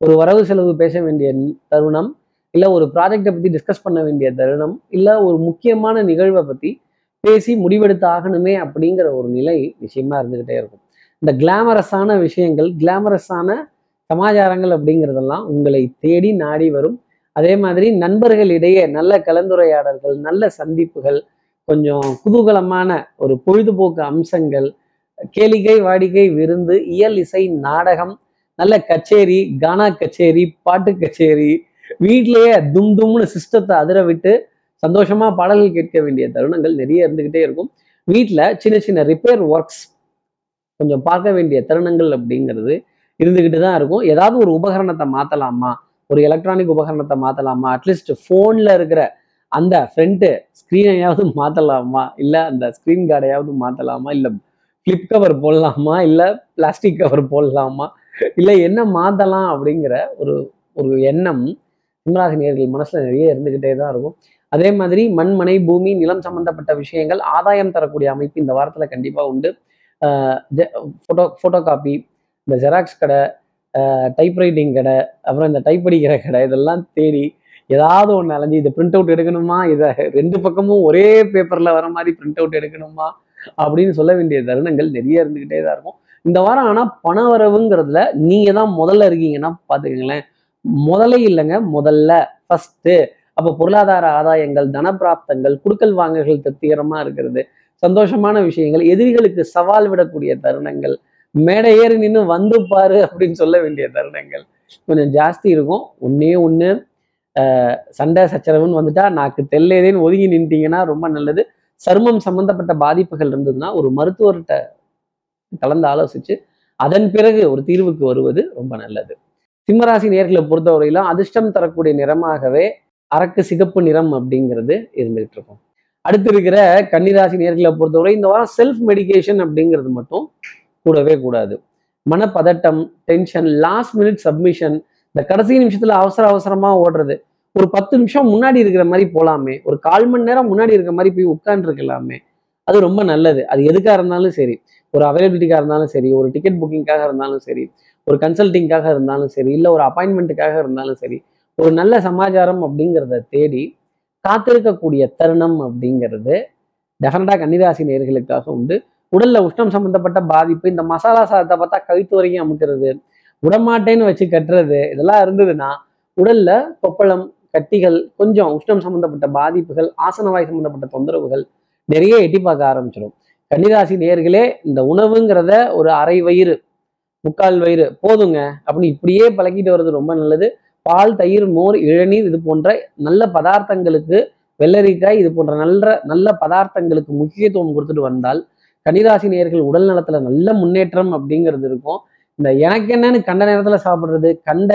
ஒரு வரவு செலவு பேச வேண்டிய தருணம் இல்லை ஒரு ப்ராஜெக்டை பற்றி டிஸ்கஸ் பண்ண வேண்டிய தருணம் இல்லை ஒரு முக்கியமான நிகழ்வை பற்றி பேசி முடிவெடுத்து ஆகணுமே அப்படிங்கிற ஒரு நிலை நிச்சயமா இருந்துகிட்டே இருக்கும். இந்த கிளாமரஸான விஷயங்கள் கிளாமரஸான சமாச்சாரங்கள் அப்படிங்கிறதெல்லாம் உங்களை தேடி நாடி வரும். அதே மாதிரி நண்பர்களிடையே நல்ல கலந்துரையாடல்கள் நல்ல சந்திப்புகள் கொஞ்சம் குதூகலமான ஒரு பொழுதுபோக்கு அம்சங்கள் கேளிக்கை வாடிக்கை விருந்து இயல் இசை நாடகம் நல்ல கச்சேரி கானா கச்சேரி பாட்டு கச்சேரி வீட்டிலேயே தும் தும்னு சிஸ்டத்தை அதிர விட்டு சந்தோஷமாக பாடல்கள் கேட்க வேண்டிய தருணங்கள் நிறைய இருந்துக்கிட்டே இருக்கும். வீட்டில் சின்ன சின்ன ரிப்பேர் ஒர்க்ஸ் கொஞ்சம் பார்க்க வேண்டிய தருணங்கள் அப்படிங்கிறது இருந்துக்கிட்டு தான் இருக்கும். ஏதாவது ஒரு உபகரணத்தை மாற்றலாமா ஒரு எலக்ட்ரானிக் உபகரணத்தை மாற்றலாமா அட்லீஸ்ட் ஃபோனில் இருக்கிற அந்த ஃப்ரண்ட்டு ஸ்க்ரீனையாவது மாற்றலாமா இல்லை அந்த ஸ்க்ரீன் கார்டையாவது மாற்றலாமா இல்லை ஃப்ளிப் கவர் போடலாமா? இல்லை பிளாஸ்டிக் கவர் போடலாமா? இல்லை என்ன மாற்றலாம் அப்படிங்கிற ஒரு ஒரு எண்ணம் சிம்மராசி நேர்கள் மனசில் நிறைய இருந்துக்கிட்டே தான் இருக்கும். அதே மாதிரி மண் மனை பூமி நிலம் சம்பந்தப்பட்ட விஷயங்கள் ஆதாயம் தரக்கூடிய அமைப்பு இந்த வாரத்தில் கண்டிப்பாக உண்டு. ஃபோட்டோ ஃபோட்டோ காப்பி இந்த ஜெராக்ஸ் கடை டைப்ரைட்டிங் கடை அப்புறம் இந்த டைப் அடிக்கிற கடை இதெல்லாம் தேடி ஏதாவது ஒன்று அலைஞ்சு இதை பிரிண்ட் அவுட் எடுக்கணுமா? இதை ரெண்டு பக்கமும் ஒரே பேப்பரில் வர மாதிரி பிரிண்ட் அவுட் எடுக்கணுமா? அப்படின்னு சொல்ல வேண்டிய தருணங்கள் நிறைய இருந்துக்கிட்டே தான் இருக்கும். இந்த வாரம் ஆனால் பண வரவுங்கிறதுல நீங்கள் தான் முதல்ல இருக்கீங்கன்னா பார்த்துக்கங்களேன் முதல்ல இல்லைங்க முதல்ல ஃபஸ்ட்டு அப்ப பொருளாதார ஆதாயங்கள் தனப்பிராப்தங்கள் குடுக்கல் வாங்கல்கள் திருப்திகரமா இருக்கிறது. சந்தோஷமான விஷயங்கள் எதிரிகளுக்கு சவால் விடக்கூடிய தருணங்கள் மேடை ஏறி நின்று வந்து பாரு அப்படின்னு சொல்ல வேண்டிய தருணங்கள். கொஞ்சம் ஜாஸ்தி இருக்கும். ஒன்னே ஒன்று சண்டை சச்சரவுன்னு வந்துட்டா நாக்கு தெல்லேதேன்னு ஒதுங்கி நின்ட்டீங்கன்னா ரொம்ப நல்லது. சருமம் சம்பந்தப்பட்ட பாதிப்புகள் இருந்ததுன்னா ஒரு மருத்துவர்கிட்ட கலந்து ஆலோசிச்சு அதன் பிறகு ஒரு தீர்வுக்கு வருவது ரொம்ப நல்லது. சிம்மராசி நேர்களை பொறுத்தவரையிலும் அதிர்ஷ்டம் தரக்கூடிய நிறமாகவே அரக்கு சிகப்பு நிறம் அப்படிங்கிறது இருந்துகிட்டு இருக்கும் அடுத்து இருக்கிற கன்னிராசி நேர்களை பொறுத்தவரை இந்த வாரம் செல்ஃப் மெடிகேஷன் அப்படிங்கிறது மட்டும் கூடவே கூடாது. மனப்பதட்டம் டென்ஷன் லாஸ்ட் மினிட் சப்மிஷன் இந்த கடைசி நிமிஷத்துல அவசர அவசரமா ஓடுறது. ஒரு பத்து நிமிஷம் முன்னாடி இருக்கிற மாதிரி போகலாமே ஒரு கால் மணி நேரம் முன்னாடி இருக்கிற மாதிரி போய் உட்காந்துருக்கலாமே அது ரொம்ப நல்லது. அது எதுக்காக இருந்தாலும் சரி. ஒரு அவைலபிலிட்டிக்காக இருந்தாலும் சரி. ஒரு டிக்கெட் புக்கிங்காக இருந்தாலும் சரி. ஒரு கன்சல்டிங்காக இருந்தாலும் சரி. இல்லை ஒரு அப்பாயின்மெண்ட்டுக்காக இருந்தாலும் சரி. ஒரு நல்ல சமாச்சாரம் அப்படிங்கிறத தேடி காத்திருக்கக்கூடிய தருணம் அப்படிங்கிறது டெஃபினட்டாக கன்னிராசி நேர்களுக்காக உண்டு. உடல்ல உஷ்ணம் சம்பந்தப்பட்ட பாதிப்பு இந்த மசாலா சாதத்தை பார்த்தா கழுத்து வரைக்கும் அமுக்கிறது உடமாட்டேன்னு வச்சு கட்டுறது இதெல்லாம் இருந்ததுன்னா உடல்ல கொப்பளம் கட்டிகள் கொஞ்சம் உஷ்ணம் சம்பந்தப்பட்ட பாதிப்புகள் ஆசனவாய் சம்பந்தப்பட்ட தொந்தரவுகள் நிறைய எட்டி பார்க்க ஆரம்பிச்சிடும் கன்னிராசி நேர்களே இந்த உணவுங்கிறத ஒரு அரை வயிறு முக்கால் வயிறு போதுங்க அப்படின்னு இப்படியே பழகிட்டு வர்றது ரொம்ப நல்லது. பால் தயிர் மோர் இளநீர் இது போன்ற நல்ல பதார்த்தங்களுக்கு வெள்ளரிக்காய் இது போன்ற நல்ல நல்ல பதார்த்தங்களுக்கு முக்கியத்துவம் கொடுத்துட்டு வந்தால் கன்னிராசி நேர்கள் உடல் நலத்துல நல்ல முன்னேற்றம் அப்படிங்கிறது இருக்கும். இந்த எனக்கு என்னன்னு கண்ட நேரத்துல சாப்பிட்றது கண்ட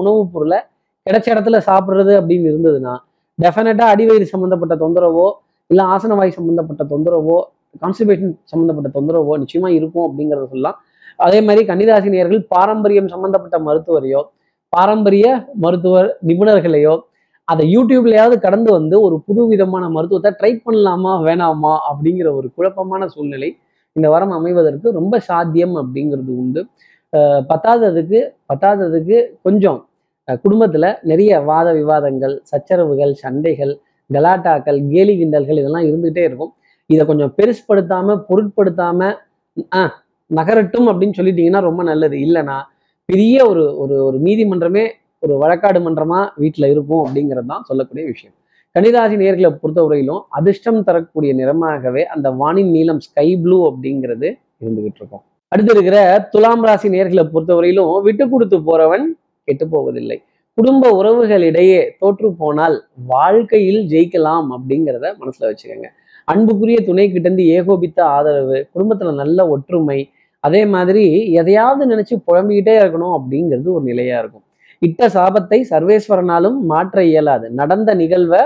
உணவுப் பொருளை கிடைச்ச இடத்துல சாப்பிட்றது அப்படின்னு இருந்ததுன்னா டெஃபினட்டா அடிவயிறு சம்பந்தப்பட்ட தொந்தரவோ இல்லை ஆசனவாய் சம்பந்தப்பட்ட தொந்தரவோ கான்ஸ்டிபேஷன் சம்பந்தப்பட்ட தொந்தரவோ நிச்சயமா இருக்கும் அப்படிங்கிறத சொல்லலாம். அதே மாதிரி கன்னிராசி நேர்கள் பாரம்பரியம் சம்பந்தப்பட்ட மருத்துவரையோ பாரம்பரிய மருத்துவ நிபுணர்களையோ அதை யூடியூப்லையாவது கடந்து வந்து ஒரு புது விதமான மருத்துவத்தை ட்ரை பண்ணலாமா வேணாமா அப்படிங்கிற ஒரு குழப்பமான சூழ்நிலை இந்த வாரம் அமைவதற்கு ரொம்ப சாத்தியம் அப்படிங்கிறது உண்டு. பத்தாததுக்கு பத்தாததுக்கு கொஞ்சம் குடும்பத்தில் நிறைய வாத விவாதங்கள் சச்சரவுகள் சண்டைகள் கலாட்டாக்கள் கேலி கிண்டல்கள் இதெல்லாம் இருந்துகிட்டே இருக்கும். இதை கொஞ்சம் பெருசுப்படுத்தாமல் பொருட்படுத்தாமல் ஆ நகரட்டும் அப்படின்னு சொல்லிட்டீங்கன்னா ரொம்ப நல்லது. இல்லைன்னா பெரிய ஒரு ஒரு ஒரு நீதிமன்றமே ஒரு வழக்காடு மன்றமா வீட்டில் இருக்கும் அப்படிங்கிறது தான் சொல்லக்கூடிய விஷயம். கன்னிராசி நேர்களை பொறுத்தவரையிலும் அதிர்ஷ்டம் தரக்கூடிய நிறமாகவே அந்த வானின் நீளம் ஸ்கை ப்ளூ அப்படிங்கிறது இருந்துகிட்டு இருக்கும் அடுத்து இருக்கிற துலாம் ராசி நேர்களை பொறுத்தவரையிலும் விட்டு கொடுத்து போறவன் கெட்டு போவதில்லை. குடும்ப உறவுகளிடையே தோற்று போனால் வாழ்க்கையில் ஜெயிக்கலாம் அப்படிங்கிறத மனசுல வச்சுக்கோங்க. அன்புக்குரிய துணை கிட்ட இருந்து ஏகோபித்த ஆதரவு குடும்பத்துல நல்ல ஒற்றுமை அதே மாதிரி எதையாவது நினைச்சு புலம்பிக்கிட்டே இருக்கணும் அப்படிங்கிறது ஒரு நிலையா இருக்கும். இட்ட சாபத்தை சர்வேஸ்வரனாலும் மாற்ற இயலாது. நடந்த நிகழ்வை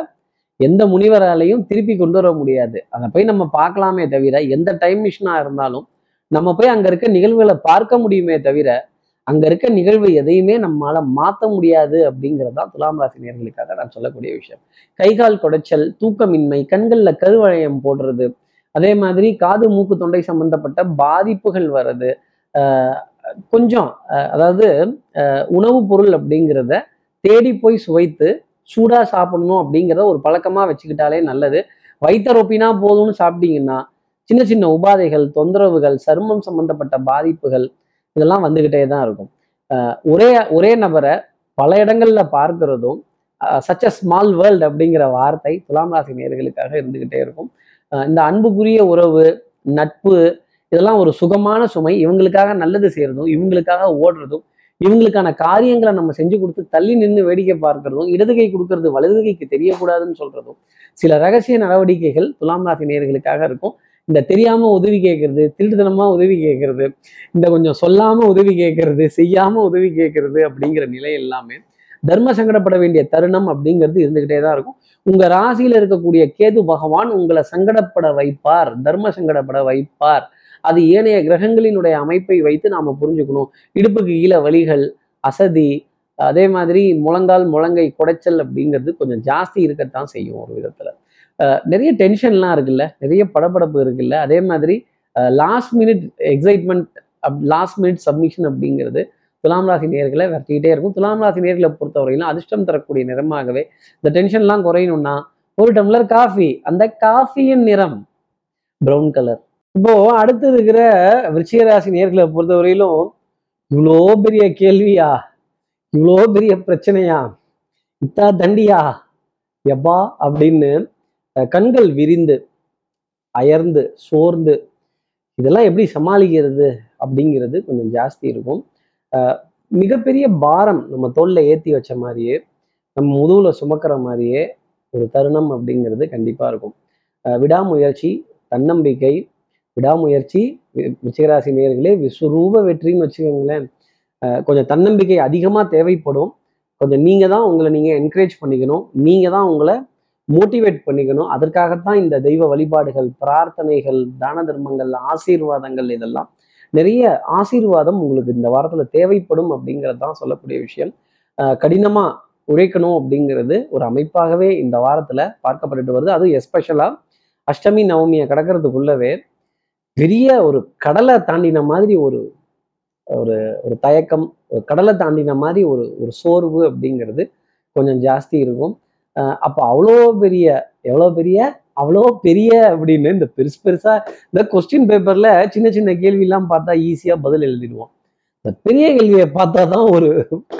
எந்த முனிவராலையும் திருப்பி கொண்டு வர முடியாது. அதை போய் நம்ம பார்க்கலாமே தவிர எந்த டைம் மிஷினா இருந்தாலும் நம்ம போய் அங்க இருக்க நிகழ்வுகளை பார்க்க முடியுமே தவிர அங்க இருக்க நிகழ்வு எதையுமே நம்மளால மாற்ற முடியாது அப்படிங்கிறது துலாம் ராசி நேர்களுக்காக நான் சொல்லக்கூடிய விஷயம். கை கால் குடைச்சல் தூக்கமின்மை கண்கள்ல கருவளையம் போடுறது அதே மாதிரி காது மூக்கு தொண்டை சம்பந்தப்பட்ட பாதிப்புகள் வர்றது கொஞ்சம் அதாவது உணவுப் பொருள் அப்படிங்கிறத தேடி போய் சுவைத்து சூடாக சாப்பிடணும் அப்படிங்கிறத ஒரு பழக்கமா வச்சுக்கிட்டாலே நல்லது. வயிற்றொப்பினா போதும்னு சாப்பிட்டீங்கன்னா சின்ன சின்ன உபாதைகள் தொந்தரவுகள் சருமம் சம்பந்தப்பட்ட பாதிப்புகள் இதெல்லாம் வந்துகிட்டே தான் இருக்கும். ஒரே ஒரே நபரை பல இடங்கள்ல பார்க்கிறதும் சச் அ ஸ்மால் வேர்ல்டு அப்படிங்கிற வார்த்தை துலாம் ராசி நேர்களுக்காக இருந்துகிட்டே இருக்கும். இந்த அன்புக்குரிய உறவு நட்பு இதெல்லாம் ஒரு சுகமான சுமை. இவங்களுக்காக நல்லது செய்யறதும் இவங்களுக்காக ஓடுறதும் இவங்களுக்கான காரியங்களை நம்ம செஞ்சு கொடுத்து தள்ளி நின்று வேடிக்கை பார்க்கறதும் இடது கை கொடுக்கறது வலது கைக்கு தெரியக்கூடாதுன்னு சொல்றதும் சில ரகசிய நடவடிக்கைகள் துலாம் ராசி நேர்களுக்காக இருக்கும். இந்த தெரியாம உதவி கேட்கறது திருட்டுத்தனமா உதவி கேட்கறது இந்த கொஞ்சம் சொல்லாம உதவி கேட்கறது செய்யாம உதவி கேட்கறது அப்படிங்கிற நிலை எல்லாமே தர்ம சங்கடப்பட வேண்டிய தருணம் அப்படிங்கிறது இருந்துகிட்டே தான் இருக்கும். உங்க ராசியில இருக்கக்கூடிய கேது பகவான் உங்களை சங்கடப்பட வைப்பார் தர்ம சங்கடப்பட வைப்பார். அது ஏனைய கிரகங்களினுடைய அமைப்பை வைத்து நாம புரிஞ்சுக்கணும். இடுப்புக்கு கீழே வழிகள் அசதி அதே மாதிரி முழங்கால் முழங்கை குடைச்சல் அப்படிங்கிறது கொஞ்சம் ஜாஸ்தி இருக்கத்தான் செய்யும் ஒரு விதத்துல. நிறைய டென்ஷன்லாம் இருக்குல்ல நிறைய படபடப்பு இருக்குல்ல. அதே மாதிரி last minute excitement last minute submission அப்படிங்கிறது துலாம் ராசி நேர்களை விரட்டிக்கிட்டே இருக்கும். துலாம் ராசி நேர்களை பொறுத்தவரையிலும் அதிர்ஷ்டம் தரக்கூடிய நிறமாகவே இந்த டென்ஷன்லாம் குறையணும்னா ஒரு டம்ளர் காஃபி அந்த காஃபியின் நிறம் பிரவுன் கலர் இப்போ அடுத்து இருக்கிற விருச்சிக ராசி நேர்களை பொறுத்தவரையிலும் இவ்வளோ பெரிய கேள்வியா? இவ்வளோ பெரிய பிரச்சனையா? இத்தா தண்டியா? எப்பா அப்படின்னு கண்கள் விரிந்து அயர்ந்து சோர்ந்து இதெல்லாம் எப்படி சமாளிக்கிறது அப்படிங்கிறது கொஞ்சம் ஜாஸ்தி இருக்கும். மிகப்பெரிய பாரம் நம்ம தோல்ல ஏற்றி வச்ச மாதிரியே நம்ம முதுகில் சுமக்கிற மாதிரியே ஒரு தருணம் அப்படிங்கிறது கண்டிப்பாக இருக்கும். விடாமுயற்சி தன்னம்பிக்கை விடாமுயற்சி வி- நேர்களே விஸ்வரூப வெற்றின்னு வச்சுக்கோங்களேன். கொஞ்சம் தன்னம்பிக்கை அதிகமாக தேவைப்படும். கொஞ்சம் நீங்கள் தான் உங்களை நீங்கள் என்கரேஜ் பண்ணிக்கணும். நீங்கள் தான் உங்களை மோட்டிவேட் பண்ணிக்கணும். அதற்காகத்தான் இந்த தெய்வ வழிபாடுகள் பிரார்த்தனைகள் தான தர்மங்கள் ஆசீர்வாதங்கள் இதெல்லாம் நிறைய ஆசீர்வாதம் உங்களுக்கு இந்த வாரத்தில் தேவைப்படும் அப்படிங்கிறது தான் சொல்லக்கூடிய விஷயம். கடினமாக கடினமா உழைக்கணும் அப்படிங்கிறது ஒரு அமைப்பாகவே இந்த வாரத்தில் பார்க்கப்பட்டுட்டு வருது. அதுவும் எஸ்பெஷலாக அஷ்டமி நவமியை கடக்கிறதுக்குள்ளவே பெரிய ஒரு கடலை தாண்டின மாதிரி ஒரு ஒரு ஒரு தயக்கம் ஒரு கடலை தாண்டின மாதிரி ஒரு ஒரு சோர்வு அப்படிங்கிறது கொஞ்சம் ஜாஸ்தி இருக்கும். அப்போ அவ்வளோ பெரிய எவ்வளோ பெரிய அவ்வளோ பெரிய அப்படின்னு இந்த பெருசு பெருசா இந்த கொஸ்டின் பேப்பர்ல சின்ன சின்ன கேள்வியெல்லாம் பார்த்தா ஈஸியா பதில் எழுதிடுவோம். இந்த பெரிய கேள்வியை பார்த்தா தான் ஒரு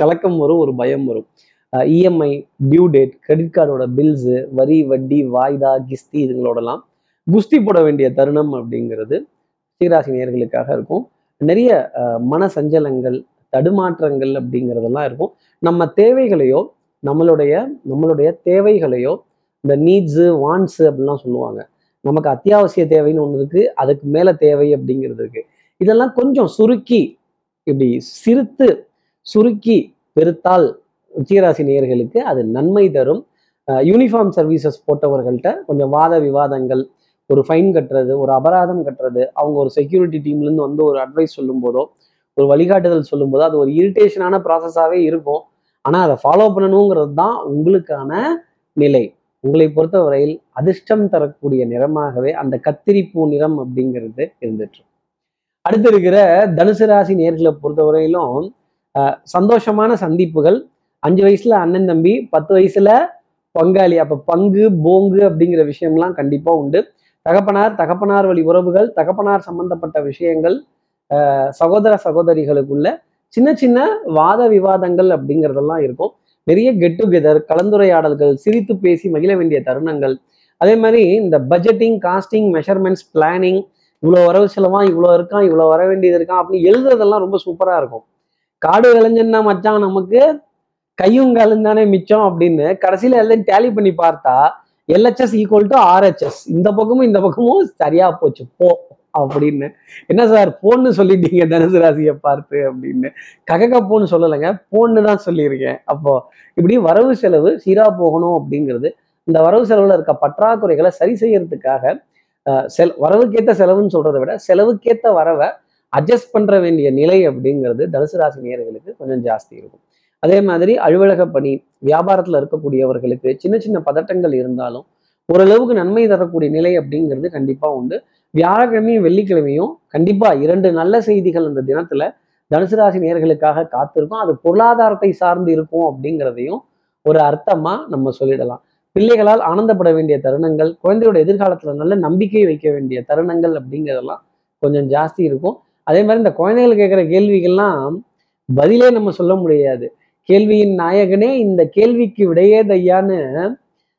கலக்கம் வரும் ஒரு பயம் வரும். இஎம்ஐ டியூ டேட் கிரெடிட் கார்டோட பில்ஸு வரி வட்டி வாய்தா கிஸ்தி இதுங்களோடலாம் குஸ்தி போட வேண்டிய தருணம் அப்படிங்கிறது சீராசி நேர்களுக்காக இருக்கும். நிறைய மன சஞ்சலங்கள் தடுமாற்றங்கள் அப்படிங்கிறதெல்லாம் இருக்கும். நம்ம தேவைகளையோ நம்மளுடைய நம்மளுடைய தேவைகளையோ இந்த நீட்ஸு வான்ஸு அப்படிலாம் சொல்லுவாங்க. நமக்கு அத்தியாவசிய தேவைன்னு ஒன்று இருக்குது அதுக்கு மேலே தேவை அப்படிங்கிறது இருக்குது இதெல்லாம் கொஞ்சம் சுருக்கி இப்படி சிறுத்து சுருக்கி பெருத்தால் உச்சிகராசி நேயர்களுக்கு அது நன்மை தரும். யூனிஃபார்ம் சர்வீசஸ் போட்டவர்கள்ட்ட கொஞ்சம் வாத விவாதங்கள் ஒரு ஃபைன் கட்டுறது ஒரு அபராதம் கட்டுறது அவங்க ஒரு செக்யூரிட்டி டீம்லேருந்து வந்து ஒரு அட்வைஸ் சொல்லும்போதோ ஒரு வழிகாட்டுதல் சொல்லும் போதோ அது ஒரு இரிட்டேஷனான ப்ராசஸாகவே இருக்கும். ஆனால் அதை ஃபாலோ பண்ணணுங்கிறது தான் உங்களுக்கான நிலை. உங்களை பொறுத்தவரையில் அதிர்ஷ்டம் தரக்கூடிய நிறமாகவே அந்த கத்திரிப்பூ நிறம் அப்படிங்கிறது இருந்துட்டு அடுத்து இருக்கிற தனுசு ராசி நேர்களை பொறுத்தவரையிலும் சந்தோஷமான சந்திப்புகள். அஞ்சு வயசுல அண்ணன் தம்பி பத்து வயசுல பங்காளி. அப்ப பங்கு போங்கு அப்படிங்கிற விஷயம்லாம் கண்டிப்பா உண்டு. தகப்பனார் தகப்பனார் வழி உறவுகள் தகப்பனார் சம்பந்தப்பட்ட விஷயங்கள் சகோதர சகோதரிகளுக்குள்ள சின்ன சின்ன வாத விவாதங்கள் அப்படிங்கிறதெல்லாம் இருக்கும். நிறைய கெட் டுகெதர் கலந்துரையாடல்கள் சிரித்து பேசி மகிழ வேண்டிய தருணங்கள். அதே மாதிரி இந்த பட்ஜெட்டிங் காஸ்டிங் மெஷர்மெண்ட்ஸ் பிளானிங் இவ்வளோ வரவு செலவா இவ்வளோ இருக்கான் இவ்வளோ வர வேண்டியது இருக்கான் அப்படின்னு எழுதுறதெல்லாம் ரொம்ப சூப்பரா இருக்கும். காடு விளைஞ்சன்னா மச்சான் நமக்கு கையும் காலும் தானே மிச்சம் அப்படின்னு கடைசியில எல்லாம் டேலி பண்ணி பார்த்தா எல்ஹெச்எஸ் ஈக்குவல் டு ஆர்ஹெச்எஸ் இந்த பக்கமும் இந்த பக்கமும் சரியா போச்சு. போ. அப்படின்னு. என்ன சார் போன்னு சொல்லிட்டீங்க தனுசு ராசியை பார்த்து அப்படின்னு. ககக போன்னு சொல்லலைங்க போன்னு தான் சொல்லியிருக்கேன். அப்போ இப்படி வரவு செலவு சீரா போகணும் அப்படிங்கிறது இந்த வரவு செலவுல இருக்க பற்றாக்குறைகளை சரி செய்யறதுக்காக செல் வரவுக்கேத்த செலவுன்னு சொல்றதை விட செலவுக்கேத்த வரவை அட்ஜஸ்ட் பண்ற வேண்டிய நிலை அப்படிங்கிறது தனுசு ராசி நேயர்களுக்கு கொஞ்சம் ஜாஸ்தி இருக்கும். அதே மாதிரி அலுவலக பணி வியாபாரத்துல இருக்கக்கூடியவர்களுக்கு சின்ன சின்ன பதட்டங்கள் இருந்தாலும் ஓரளவுக்கு நன்மை தரக்கூடிய நிலை அப்படிங்கிறது கண்டிப்பா உண்டு. வியாழக்கிழமையும் வெள்ளிக்கிழமையும் கண்டிப்பா இரண்டு நல்ல செய்திகள் அந்த தினத்துல தனுசு ராசி நேர்களுக்காக காத்திருக்கும். அது பொருளாதாரத்தை சார்ந்து இருக்கும் அப்படிங்கிறதையும் ஒரு அர்த்தமா நம்ம சொல்லிடலாம். பிள்ளைகளால் ஆனந்தப்பட வேண்டிய தருணங்கள் குழந்தையோட எதிர்காலத்துல நல்ல நம்பிக்கை வைக்க வேண்டிய தருணங்கள் அப்படிங்கிறதெல்லாம் கொஞ்சம் ஜாஸ்தி இருக்கும். அதே மாதிரி இந்த குழந்தைகள் கேட்குற கேள்விகள்லாம் பதிலே நம்ம சொல்ல முடியாது. கேள்வியின் நாயகனே இந்த கேள்விக்கு விடையே தையான்னு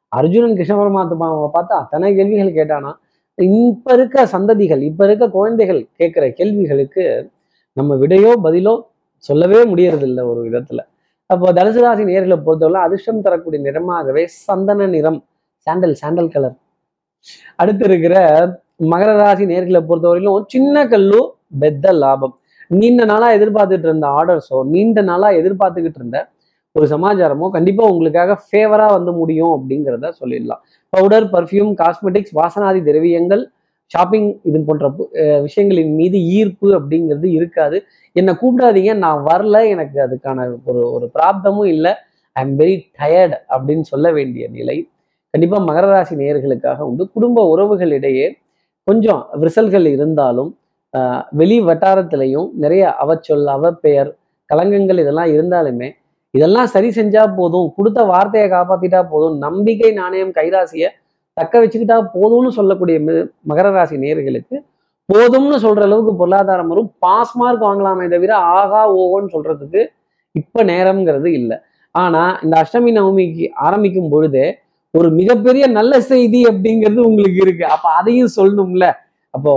அர்ஜுனன் கிருஷ்ண பரமாத்மாவை பார்த்து அத்தனை கேள்விகள் கேட்டானா? இப்ப இருக்க சந்ததிகள் இப்ப இருக்க குழந்தைகள் கேட்கிற கேள்விகளுக்கு நம்ம விடையோ பதிலோ சொல்லவே முடியறதில்ல ஒரு விதத்துல. அப்போ தனுசு ராசி நேர்களை பொறுத்தவரை அதிர்ஷ்டம் தரக்கூடிய நிறமாகவே சந்தன நிறம் சாண்டல் சாண்டல் கலர் அடுத்து இருக்கிற மகர ராசி நேர்களை பொறுத்தவரையிலும் சின்ன கல்லு பெத்த லாபம். நீண்ட நாளா எதிர்பார்த்துட்டு இருந்த ஆர்டர்ஸோ நீண்ட நாளா எதிர்பார்த்துக்கிட்டு இருந்த ஒரு சமாச்சாரமோ கண்டிப்பாக உங்களுக்காக ஃபேவரா வந்து முடியும் அப்படிங்கிறத சொல்லிடலாம். பவுடர் பர்ஃப்யூம் காஸ்மெட்டிக்ஸ் வாசனாதி திரவியங்கள் ஷாப்பிங் இது போன்ற விஷயங்களின் மீது ஈர்ப்பு அப்படிங்கிறது இருக்காது. என்னை கூப்பிடாதீங்க நான் வரல எனக்கு அதுக்கான ஒரு ஒரு பிராப்தமும் இல்லை. ஐ எம் வெரி டயர்டு அப்படின்னு சொல்ல வேண்டிய நிலை. கண்டிப்பாக மகர ராசி நேயர்களுக்காக உண்டு. குடும்ப உறவுகளிடையே கொஞ்சம் விரிசல்கள் இருந்தாலும் வெளி வட்டாரத்திலையும் நிறைய அவச்சொல் அவப்பெயர் கலங்கங்கள் இதெல்லாம் இருந்தாலுமே இதெல்லாம் சரி செஞ்சா போதும். கொடுத்த வார்த்தையை காப்பாத்திட்டா போதும். நம்பிக்கை நாணயம் கைராசியை தக்க வச்சுக்கிட்டா போதும்னு சொல்லக்கூடிய மகர ராசி நேர்களுக்கு போதும்னு சொல்ற அளவுக்கு பொருளாதாரம் வரும். பாஸ் மார்க் வாங்கலாமே தவிர ஆகா ஓகோன்னு சொல்றதுக்கு இப்ப நேரம்ங்கிறது இல்லை. ஆனா இந்த அஷ்டமி நவமிக்கு ஆரம்பிக்கும் பொழுதே ஒரு மிகப்பெரிய நல்ல செய்தி அப்படிங்கிறது உங்களுக்கு இருக்கு. அப்ப அதையும் சொல்லணும்ல. அப்போ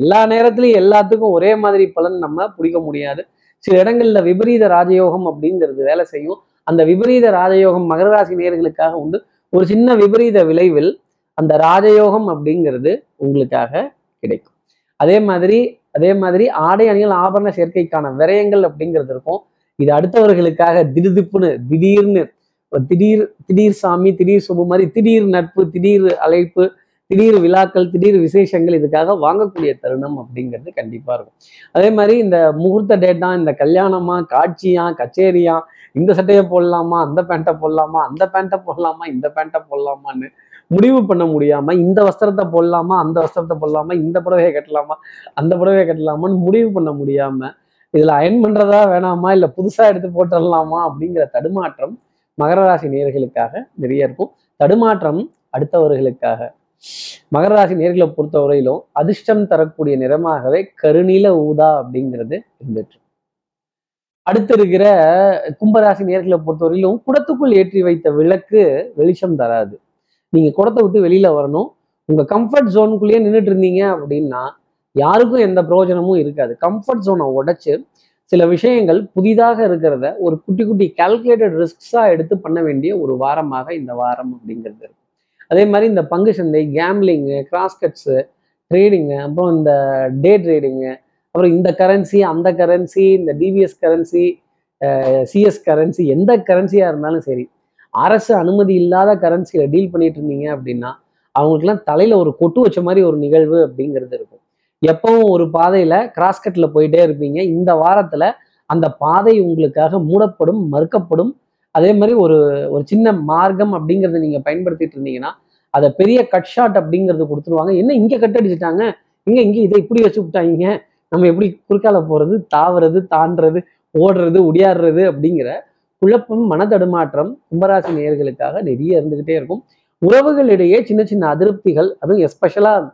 எல்லா நேரத்திலையும் எல்லாத்துக்கும் ஒரே மாதிரி பலன் நம்ம பிடிக்க முடியாது. சில இடங்கள்ல விபரீத ராஜயோகம் அப்படிங்கிறது வேலை செய்யும். அந்த விபரீத ராஜயோகம் மகர ராசி நேர்களுக்காக உண்டு. ஒரு சின்ன விபரீத விளைவில் அந்த ராஜயோகம் அப்படிங்கிறது உங்களுக்காக கிடைக்கும். அதே மாதிரி அதே மாதிரி ஆடை அணிகள் ஆபரண சேர்க்கைக்கான விரயங்கள் அப்படிங்கிறது இருக்கும். இது அடுத்தவர்களுக்காக திடுதிப்புன்னு திடீர்னு திடீர் திடீர் சாமி திடீர் சுபு மாதிரி திடீர் நட்பு திடீர் அழைப்பு திடீர் விழாக்கள் திடீர் விசேஷங்கள் இதுக்காக வாங்கக்கூடிய தருணம் அப்படிங்கிறது கண்டிப்பாக இருக்கும். அதே மாதிரி இந்த முகூர்த்த டேட்டா இந்த கல்யாணமா காட்சியா கச்சேரியா இந்த சட்டையை போடலாமா அந்த பேண்ட்டை போடலாமா அந்த பேண்ட்டை போடலாமா இந்த பேண்ட்டை போடலாமான்னு முடிவு பண்ண முடியாம இந்த வஸ்திரத்தை போடலாமா அந்த வஸ்திரத்தை போடலாமா இந்த புடவையை கட்டலாமா அந்த புடவையை கட்டலாமான்னு முடிவு பண்ண முடியாம இதுல அயன் பண்றதா வேணாமா இல்ல புதுசா எடுத்து போட்டுடலாமா அப்படிங்கிற தடுமாற்றம் மகர ராசி நேர்களுக்காக நிறைய இருக்கும். தடுமாற்றம் அடுத்தவர்களுக்காக மகர ராசி நேர்களை பொறுத்தவரையிலும் அதிர்ஷ்டம் தரக்கூடிய நிறமாகவே கருநீல ஊதா அப்படிங்கிறது இருந்துட்டு அடுத்து இருக்கிற கும்பராசி நேர்களை பொறுத்தவரையிலும் குடத்துக்குள் ஏற்றி வைத்த விளக்கு வெளிச்சம் தராது. நீங்க குடத்தை விட்டு வெளியில வரணும். உங்க கம்ஃபர்ட் ஜோனுக்குள்ளேயே நின்றுட்டு இருந்தீங்க அப்படின்னா யாருக்கும் எந்த பிரயோஜனமும் இருக்காது. கம்ஃபர்ட் ஜோனை உடைச்சு சில விஷயங்கள் புதிதாக இருக்கிறத ஒரு குட்டி குட்டி கால்குலேட்டட் ரிஸ்க்ஸா எடுத்து பண்ண வேண்டிய ஒரு வாரமாக இந்த வாரம் அப்படிங்கிறது இருக்கும் அதே மாதிரி இந்த பங்கு சந்தை கேம்லிங்கு கிராஸ்கட்ஸு ட்ரேடிங்கு அப்புறம் இந்த டே ட்ரேடிங்கு அப்புறம் இந்த கரன்சி அந்த கரன்சி இந்த டிவிஎஸ் கரன்சி சிஎஸ் கரன்சி எந்த கரன்சியாக இருந்தாலும் சரி அரசு அனுமதி இல்லாத கரன்சியில் டீல் பண்ணிட்டு இருந்தீங்க அப்படின்னா அவங்களுக்குலாம் தலையில் ஒரு கொட்டு வச்ச மாதிரி ஒரு நிகழ்வு அப்படிங்கிறது இருக்கும். எப்பவும் ஒரு பாதையில் கிராஸ்கட்டில் போயிட்டே இருப்பீங்க. இந்த வாரத்தில் அந்த பாதை உங்களுக்காக மூடப்படும் மறுக்கப்படும் அதே மாதிரி ஒரு ஒரு சின்ன மார்க்கம் அப்படிங்கிறத நீங்கள் பயன்படுத்திட்டு இருந்தீங்கன்னா அதை பெரிய கட் ஷாட் அப்படிங்கிறது கொடுத்துருவாங்க. என்ன இங்கே கட் அடிச்சுட்டாங்க? இங்கே இங்கே இதை இப்படி வச்சு விட்டாங்க? நம்ம எப்படி குறுக்கால போகிறது தாவுறது தாண்டுறது ஓடுறது உடையாடுறது அப்படிங்கிற குழப்பம் மனதடுமாற்றம் கும்பராசி நேர்களுக்காக நிறைய இருந்துக்கிட்டே இருக்கும். உறவுகளிடையே சின்ன சின்ன அதிருப்திகள் அதுவும் எஸ்பெஷலாக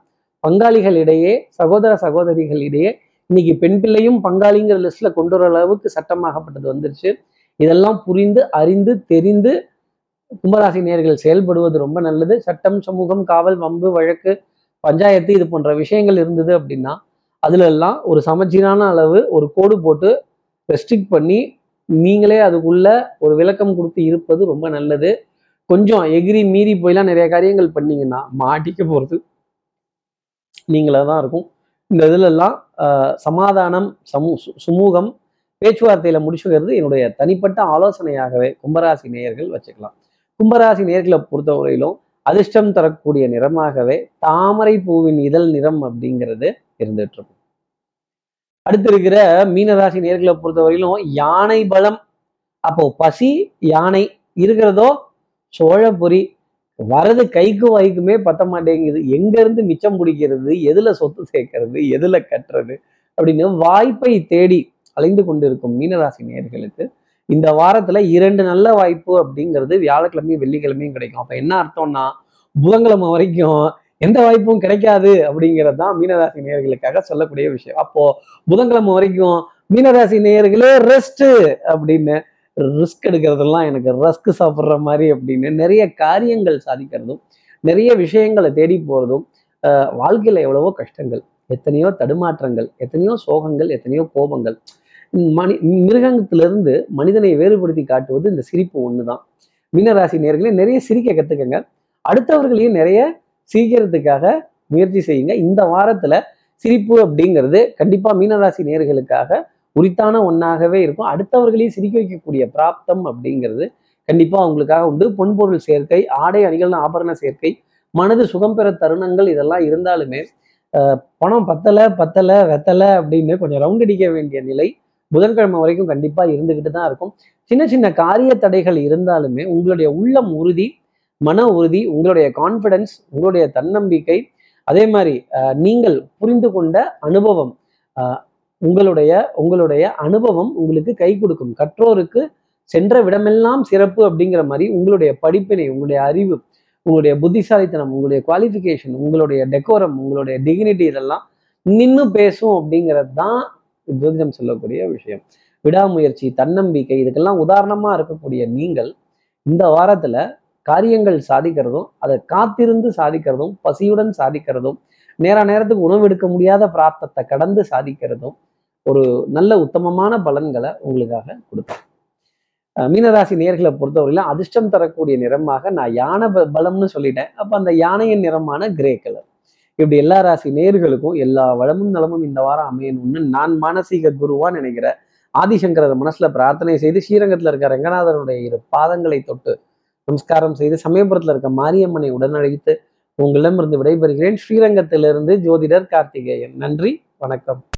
பங்காளிகளிடையே சகோதர சகோதரிகளிடையே இன்னைக்கு பெண் பிள்ளையும் பங்காளிங்கிற லிஸ்ட்ல கொண்டு வர அளவுக்கு சட்டமாகப்பட்டது வந்துருச்சு. இதெல்லாம் புரிந்து அறிந்து தெரிந்து கும்பராசி நேர்கள் செயல்படுவது ரொம்ப நல்லது. சட்டம் சமூகம் காவல் வம்பு வழக்கு பஞ்சாயத்து இது போன்ற விஷயங்கள் இருந்தது அப்படின்னா அதுல எல்லாம் ஒரு சமச்சீரான அளவு ஒரு கோடு போட்டு ரெஸ்ட்ரிக்ட் பண்ணி நீங்களே அதுக்குள்ள ஒரு விளக்கம் கொடுத்து இருப்பது ரொம்ப நல்லது. கொஞ்சம் எகிரி மீறி போயெல்லாம் நிறைய காரியங்கள் பண்ணீங்கன்னா மாட்டிக்க போகிறது நீங்களாக தான் இருக்கும். இந்த இதுலெல்லாம் சமாதானம் சமூ சு- சுமூகம் பேச்சுவார்த்தையில முடிச்சுக்கிறது என்னுடைய தனிப்பட்ட ஆலோசனையாகவே கும்பராசி நேயர்கள் வச்சுக்கலாம். கும்பராசி நேயர்களை பொறுத்தவரையிலும் அதிர்ஷ்டம் தரக்கூடிய நிறமாகவே தாமரை பூவின் இதழ் நிறம் அப்படிங்கிறது இருந்துட்டு இருக்கும் அடுத்து இருக்கிற மீனராசி நேர்களை பொறுத்தவரையிலும் யானை பலம் அப்போ பசி யானை இருக்கிறதோ சோழபுரி வரது கைக்கு வாய்க்குமே பத்த மாட்டேங்குது. எங்கேருந்து மிச்சம் பிடிக்கிறது எதில் சொத்து சேர்க்கறது எதில் கட்டுறது அப்படின்னு வாய்ப்பை தேடி அலைந்து கொண்டிருக்கும் மீனராசி நேயர்களுக்கு இந்த வாரத்துல இரண்டு நல்ல வாய்ப்பு அப்படிங்கிறது வியாழக்கிழமையும் வெள்ளிக்கிழமையும் கிடைக்கும். அப்ப என்ன அர்த்தம்னா புதன்கிழமை வரைக்கும் எந்த வாய்ப்பும் கிடைக்காது அப்படிங்கிறது தான் மீனராசி நேயர்களுக்காக சொல்லக்கூடிய விஷயம். அப்போ புதன்கிழமை வரைக்கும் மீனராசி நேயர்களே ரெஸ்ட் அப்படின்னு ரிஸ்க் எடுக்கிறதெல்லாம் எனக்கு ரஸ்க் சாப்பிட்ற மாதிரி அப்படின்னு நிறைய காரியங்கள் சாதிக்கிறதும் நிறைய விஷயங்களை தேடி போகிறதும் வாழ்க்கையில் வாழ்க்கையில எவ்வளவோ கஷ்டங்கள் எத்தனையோ தடுமாற்றங்கள் எத்தனையோ சோகங்கள் எத்தனையோ கோபங்கள் மனி மிருகத்திலிருந்து மனிதனை வேறுபடுத்தி காட்டுவது இந்த சிரிப்பு ஒன்று தான் மீனராசி நேர்களே நிறைய சிரிக்க கற்றுக்கங்க அடுத்தவர்களையும் நிறைய சிரிக்கிறதுக்காக முயற்சி செய்யுங்க. இந்த வாரத்தில் சிரிப்பு அப்படிங்கிறது கண்டிப்பாக மீனராசி நேர்களுக்காக உரித்தான ஒன்றாகவே இருக்கும். அடுத்தவர்களையும் சிரிக்க வைக்கக்கூடிய பிராப்தம் அப்படிங்கிறது கண்டிப்பாக அவங்களுக்காக உண்டு. பொன்பொருள் சேர்க்கை ஆடை அணிகள் ஆபரண சேர்க்கை மனது சுகம் பெற தருணங்கள் இதெல்லாம் இருந்தாலுமே பணம் பத்தலை பத்தலை வெத்தலை அப்படின்னு கொஞ்சம் ரவுண்ட் அடிக்க வேண்டிய நிலை புதன்கிழமை வரைக்கும் கண்டிப்பாக இருந்துக்கிட்டு தான் இருக்கும். சின்ன சின்ன காரிய தடைகள் இருந்தாலுமே உங்களுடைய உள்ளம் உறுதி மன உறுதி உங்களுடைய கான்ஃபிடன்ஸ் உங்களுடைய தன்னம்பிக்கை அதே மாதிரி நீங்கள் புரிந்து கொண்ட அனுபவம் உங்களுடைய உங்களுடைய அனுபவம் உங்களுக்கு கை கொடுக்கும். கற்றோருக்கு சென்ற விடமெல்லாம் சிறப்பு அப்படிங்கிற மாதிரி உங்களுடைய படிப்பினை உங்களுடைய அறிவு உங்களுடைய புத்திசாலித்தனம் உங்களுடைய குவாலிஃபிகேஷன் உங்களுடைய டெக்கோரம் உங்களுடைய டிகினிட்டி இதெல்லாம் நின்று பேசும் அப்படிங்கிறது தான் ஜோதிடம் சொல்லக்கூடிய விஷயம். விடாமுயற்சி தன்னம்பிக்கை இதுக்கெல்லாம் உதாரணமா இருக்கக்கூடிய நீங்கள் இந்த வாரத்துல காரியங்கள் சாதிக்கிறதும் அதை காத்திருந்து சாதிக்கிறதும் பசியுடன் சாதிக்கிறதும் நேர நேரத்துக்கு உணவு எடுக்க முடியாத பிராப்தத்தை கடந்து சாதிக்கிறதும் ஒரு நல்ல உத்தமமான பலன்களை உங்களுக்காக கொடுத்தேன். மீனராசி நேர்களை பொறுத்தவரையில அதிர்ஷ்டம் தரக்கூடிய நிறமாக நான் யானை பலம்னு சொல்லிட்டேன். அப்ப அந்த யானையின் நிறமான கிரே கலர். இப்படி எல்லா ராசி நேர்களுக்கும் எல்லா வளமும் நலமும் இந்த வாரம் அமையணும்னு நான் மானசீக குருவா நினைக்கிற ஆதிசங்கரர் மனசுல பிரார்த்தனை செய்து ஸ்ரீரங்கத்தில் இருக்க ரங்கநாதனுடைய இரு பாதங்களை தொட்டு நமஸ்காரம் செய்து சமயபுரத்துல இருக்க மாரியம்மனை உடனழைத்து உங்களிடமிருந்து விடைபெறுகிறேன். ஸ்ரீரங்கத்திலிருந்து ஜோதிடர் கார்த்திகேயன். நன்றி வணக்கம்.